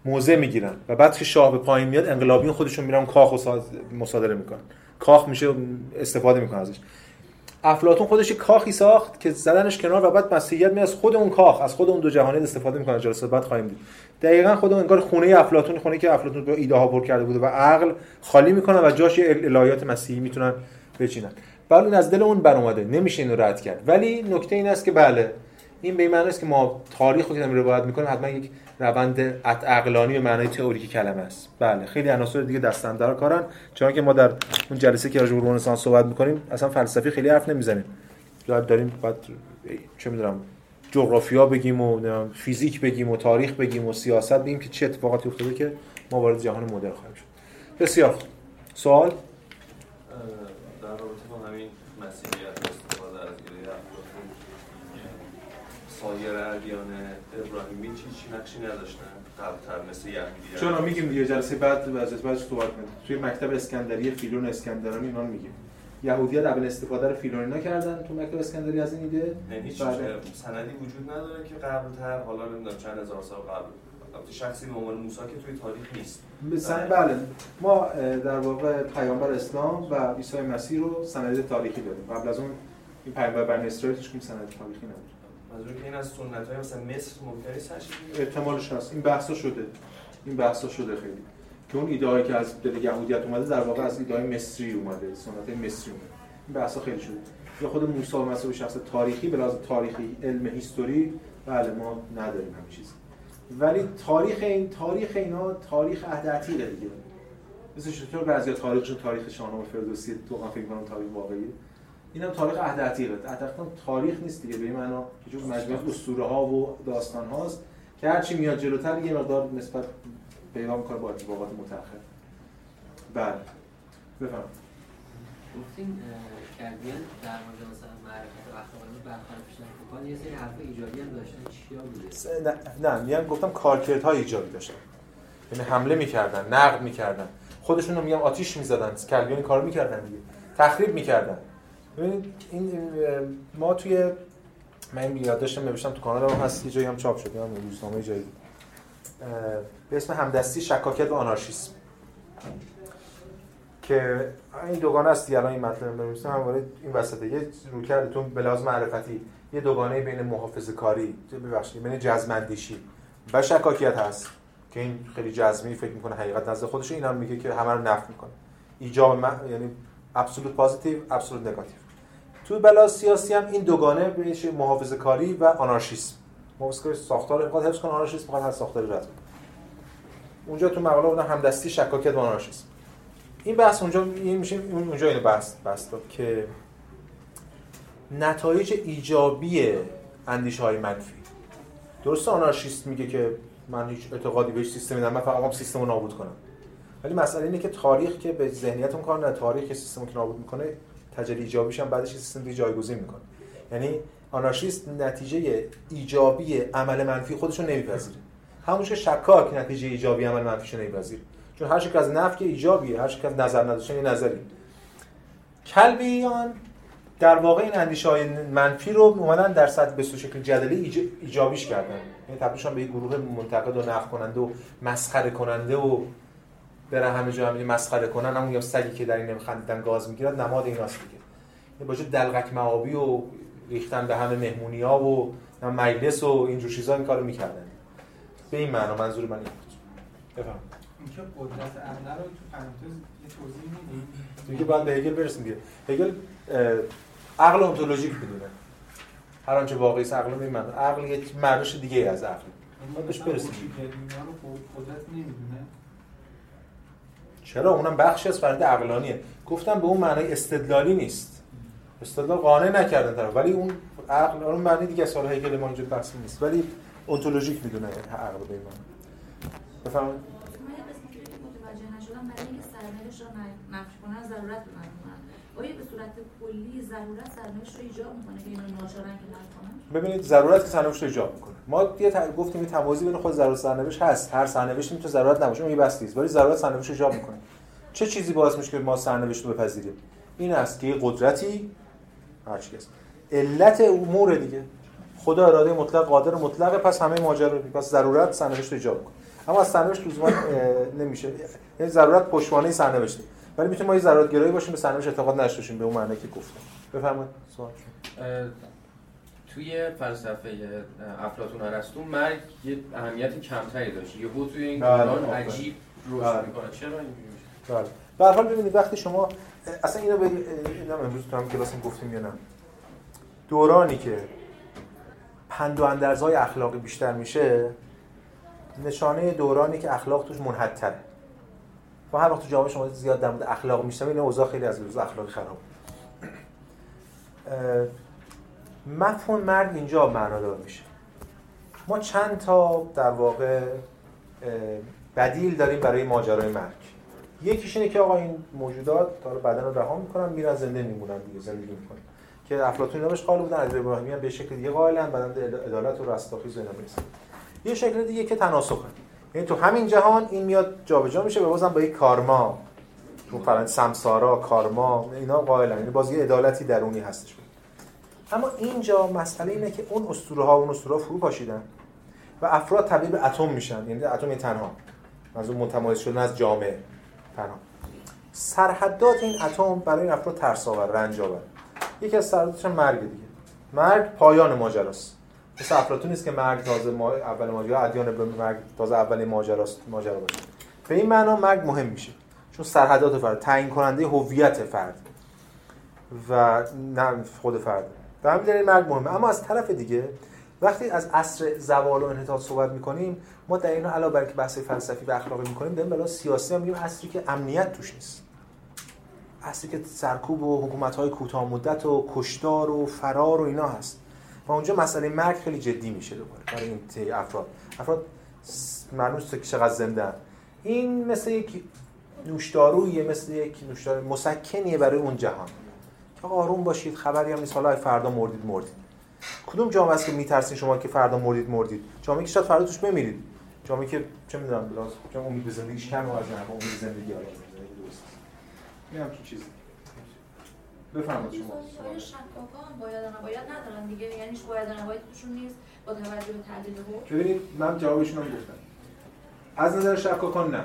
موضع می‌گیرن و بعد که شاه به پایین میاد انقلابیون خودشون میرن کاخ و مصادره می‌کنن. کاخ میشه استفاده می‌کنه ازش. افلاطون خودش کاخی ساخت که زدنش کنار و بعد مسیحیت می از خود اون کاخ از خود اون دو جهانی استفاده می‌کنه جلسات بعد خواهیم دید. دقیقا خود اون انگار خونه افلاطون خونه که افلاطون به ایده ها پر کرده بوده و عقل خالی می‌کنه و جاش الهیات مسیحی می‌تونن بچینن. ولی این از دل اون برآمده نمیشه اینو رد کرد. ولی نکته این است که بله این به این است که ما تاریخ رو که رو باید می‌کنیم حتما یک روند عقلانی به معنای تئوریک کلمه است. بله خیلی عناصر دیگه دستندر کارن. چون که ما در اون جلسه که راجع به رنسانس صحبت می‌کنیم اصلا فلسفی خیلی حرف نمی‌زنیم. یا داریم بعد چه می‌دونم جغرافیا بگیم و فیزیک بگیم و تاریخ بگیم و سیاست بگیم که چه اتفاقاتی افتاده که ما وارد جهان مدرن خواهیم شد. بسیار سوال؟ در همین مسیحیت استفاده از ایده افلاطون سایر ادیان ابراهیمی چی چی نقشی نداشتن؟ قبلتر مثل یهودی چون میگیم دیگه جلسه بعد وضعیت بعد صحبت کنیم. توی مکتب اسکندری فیلون اسکندرانی اینا میگیم. یهودی‌ها اول استفاده رو فیلونینا کردن تو مکتب اسکندری از این ایده؟ یعنی هیچ بله. سندی وجود نداره که قبلتر حالا نمی‌دونم چند هزار سال قبل. البته شخصی به عنوان موسی که توی تاریخ نیست. مثلا بله. ما اه، در واقع پیامبر اسلام و عیسی مسیح رو سند تاریخی داریم. قبل از اون این پیامبر بنی اسرائیل هیچ سند تاریخی نداره منظور که این از سنت های مثلا مصر ممکنه چیزی احتمالش هست. این بحثا شده. این بحثا شده خیلی. که اون ایده که از دل یهودیت اومده در واقع از ایده مصری اومده. سنت مصری اومده. این بحثا خیلی شده. یا خود موسی به شخص تاریخی به لحاظ تاریخی علم هیستوری بله ما نداریم همین چیز ولی تاریخ این تاریخ اینا تاریخ عهد دیگه. مثل چطور بعضیا تاریخشون تاریخ شاهنامه فردوسی تو من فکر کنم تاریخ واقعیه اینم تاریخ عهد عتیقه. تاریخ نیست دیگه. به این معنا که جور مجموعه اسطوره ها و داستان هاست که هرچی میاد جلوتر یه مقدار نسبت پیدا می‌کنه با اتفاقات متأخر. بله. بفهم گفتین در مورد مثلا معرفت اخلاقی یه سری هم داشتن چیا بوده؟ نه میگم گفتم کارکردهای ایجابی داشتن. یعنی حمله می‌کردن نقد می‌کردن. خودشون رو میگم آتیش می‌زدن کلبیان کارو می‌کردن دیگه. تخریب می‌کردن. ببینید این ما توی من این یاد داشتم نوشتم تو کانال هم هست جایی هم چاپ شده هم روزنامه جایی. به اسم همدستی شکاکیت و آنارشیسم. که این دوگانه است الان این مطلب بنویسم همواره این وسطه. یه رویکردتون به لحاظ معرفتی. یه دوگانه بین محافظه کاری ببخشید بین جزمندیشی و شکاکیت هست که این خیلی جزمی فکر می‌کنه حقیقت نزد خودش این میگه که همه رو نفی می‌کنه. ایجاب من... یعنی ابسولوت پازیتیو ابسولوت نگاتیو تو بلاز سیاسی هم این دوگانه میشه محافظه کاری و آنارشیسم. محافظه کاری ساختار می‌خواد حفظ کنه آنارشیسم می‌خواد از ساختار رد کنه. اونجا تو مقاله بودن همدستی شکاکیت و آنارشیسم. این بحث اونجا این میشه اونجا اینو بحث بحث که نتایج ایجابی اندیشه های منفی. درسته آنارشیست میگه که من هیچ اعتقادی به هیچ سیستمی ندارم من فقط سیستم رو نابود کنم. ولی مسئله اینه که تاریخ که به ذهنیتون کار نه تاریخ که سیستم که نابود می‌کنه تجلی ایجابیش هم بعدش سیستم دیگه جایگزین می‌کنه. یعنی آنارشیست نتیجه ایجابی عمل منفی خودش رو همون که شکاک نتیجه ایجابی عمل منفیش رو نمیپذیره. چون هر شکل از نفی که ایجابیه هر شکل از نظر نداشتن یه نظری. کلبیان در واقع این اندیشه های منفی رو اومدن در سطح به شکل جدلی ایج- ایجابیش کردن. یعنی تبدیلشون به یک گروه منتقد و نقد کننده و مسخره کننده و برن همه جا همین مسخره کنن همون یا سگی که در این نمیخندیدن گاز می‌گیرد نماد این هست دیگه. یه باشه دلغک معابی و ریختن به همه مهمونی ها و مجلس و اینجور چیزا این کارو می‌کردن. به این معنا منظور من این بود. بفهم اینکه قدرت عقل رو تو پرانتز یه توضیح میدیم دیگه باید به هگل برسیم دیگه. هگل عقل ontoloژیک می‌دونه هر آنچه واقعی است عقل میمونه عقل یک معنیش دیگه از عقل. باید بهش برسیم. اینا رو قدرت نمی‌دونه. چرا؟ اونم بخشی از فرد عقلانیه. گفتم به اون معنای استدلالی نیست. استدلال قانع نکردن طرف. ولی اون عقل اون معنی دیگه حالا هگل ما اینجا بحث نیست. ولی ontoloژیک می‌دونه عقل به این معنی. بفهمید من رو برای اینکه سرنوشت ن- نقش کنن ضرورت به من آیا به صورت کلی ضرورت سرنوشت رو ایجاب می‌کنه که اینو ناچارن که ببینید ضرورت که سرنوشت رو ایجاب می‌کنه. ما یه ت... گفتیم یه تمایزی بین خود ضرورت سرنوشت هست. هر سرنوشتی می‌تونه ضرورت نباشه اون یه بحث نیست ولی ضرورت سرنوشت رو ایجاب می‌کنه. چه چیزی باعث میشه که ما سرنوشت رو بپذیریم؟ این است که قدرتی هر چی هست. علت امور دیگه. خدا اراده مطلق قادر مطلقه پس همه ماجرا پس ضرورت سرنوشت رو ایجاب می‌کنه. اما از سرنوشت لزوما نمیشه. یعنی ضرورت پشتوانه سرنوشته. ولی می‌تونه ما یه ضرورت گرایی باشیم به سرنوشت اعتقاد نداشته باشیم به اون معنی که گفتم بفرمایید. سوال. توی فلسفه افلاطون ارسطو مرگ یه اهمیت کمتری داشت. یهو توی این بله، دوران. عجیب بله. رشد می‌کنه. چرا اینجوری میشه بله. به حال ببینید وقتی شما اصلا اینو به اینا امروز تو هم کلاس گفتیم یا نه. دورانی که پند و اندرزهای اخلاقی بیشتر میشه نشانه دورانی که اخلاق توش منحدتره و هر وقت تو جامعه شما زیاد در مورد اخلاق میشنم این اوضاع خیلی از روز اخلاقی خراب مفهوم مرگ اینجا معنادار میشه. ما چند تا در واقع بدیل داریم برای ماجرای مرگ. یکیش اینه که آقا این موجودات تا بدن رو رها می‌کنن میرن زنده میمونن دیگه زندگی می‌کنن. که افلاطون اینا بهش قائل بودن علی ابراهیمی هم به شکل دیگه قائلن بعدن عدالت و رستاخیز و اینا می‌رسن. یه شکل دیگه که تناسخه. یعنی تو همین جهان این میاد جابجا میشه به بازم با یک کارما. تو فرند سمسارا کارما اینا قائلن. یعنی باز یه عدالتی درونی هستش. اما اینجا مسئله اینه که اون اسطوره ها اون اسطوره فرو پاشیدن و افراد تبدیل به اتم میشن. یعنی اتم تنها. از اون متمایز شدن از جامعه. تنها. سرحدات این اتم برای این افراد ترس آور رنج آور یکی از سرحداتش مرگ دیگه. مرگ پایان ماجراست. مثل افلاطون نیست که مرگ تازه ما اول ماجرا ادیان به مرگ تازه اول ماجراست ماجرا باشه. به این معنا مرگ مهم میشه. چون سرحدات فرد تعیین کننده هویت فرد و نه خود فرد. به همین دلیل مرگ مهمه. اما از طرف دیگه وقتی از عصر زوال و انحطاط صحبت می‌کنیم ما در این علاوه بر که بحث فلسفی و اخلاقی می‌کنیم داریم بلا سیاسی هم میگیم عصری که امنیت توش نیست. عصری که سرکوب و حکومت های کوتاه مدت و کشتار و فرار و اینا هست. و اونجا مسئله مرگ خیلی جدی میشه دوباره برای این افراد. افراد معلوم که چقدر زنده این مثل یک نوشدارویه مثل یک نوشدار مسکنیه برای اون جهان. که آروم باشید خبری هم نیست. حالا فردا مردید مردید. کدوم جامعه است که میترسین شما که فردا مردید مردید؟ جامعه که شاید فردا توش بمیرید. جامعه که چه می‌دونم بلاز امید به زندگیش کم و از امید زندگی حالا درست این هم چیزی. بفرمایید شما شکاکان باید و نباید ندارن دیگه. یعنی باید و نباید توشون نیست با توجه به تعدیل حکم ببینید من جوابشون هم گفتم. از نظر شکاکان نه.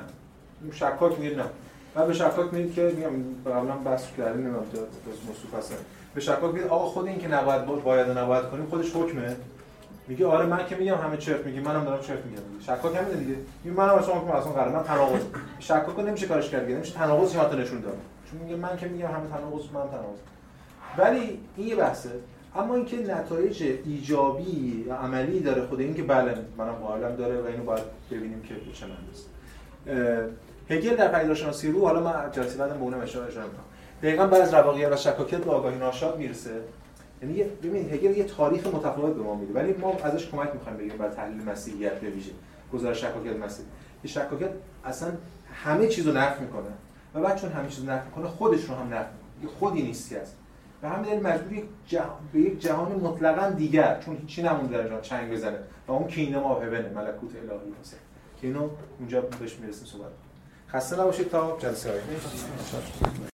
شکاک میگه نه. و به شکاک میگید که میگم قبلا بحث کردیم نمی‌دونم تو موضوع هست به شکاک میگید آقا خود این که نباید باید و نباید کنیم خودش حکمه. میگه آره من که میگم همه چرت میگی منم دارم چرت میگم. شکاک همینه دیگه. میگه منم اصلا حکم اصلا قرار من تناقض. شکاک نمیشه کارش کرد نمیشه تناقض حتی نشون داد. چون میگه من که میگم همه تناقض من تناقض ولی این یه بحثه. اما اینکه نتایج ایجابی یا عملی داره خود این که بله منم قائلم داره و اینو باید ببینیم که چه معنی هگل در پدیدارشناسی رو حالا من جلسه بعدم به اونم اشاره اشاره می‌کنم. دقیقاً بعد از رواقیت و شکاکیت به آگاهی ناشاد می‌رسه. یعنی ببینید هگل یه تاریخ متفاوت به ما میده ولی ما ازش کمک می‌خوایم بگیم برای تحلیل مسیحیت به ویژه. گزارش شکاکیت مسیح. که شکاکیت اصلا همه چیزو نفی می‌کنه. و بعد چون همه چیزو نفی می‌کنه خودش رو هم نفی می‌کنه. خودی نیستی است و همین دلیل مجبور جهان... به یک جهان مطلقاً دیگر چون هیچی نمونده در جهان چنگ بزنه. و اون کینه ما هونه ملکوت الهی هست که اینو اونجا بهش می‌رسیم صحبت خسته نباشید تا جلسه آینده.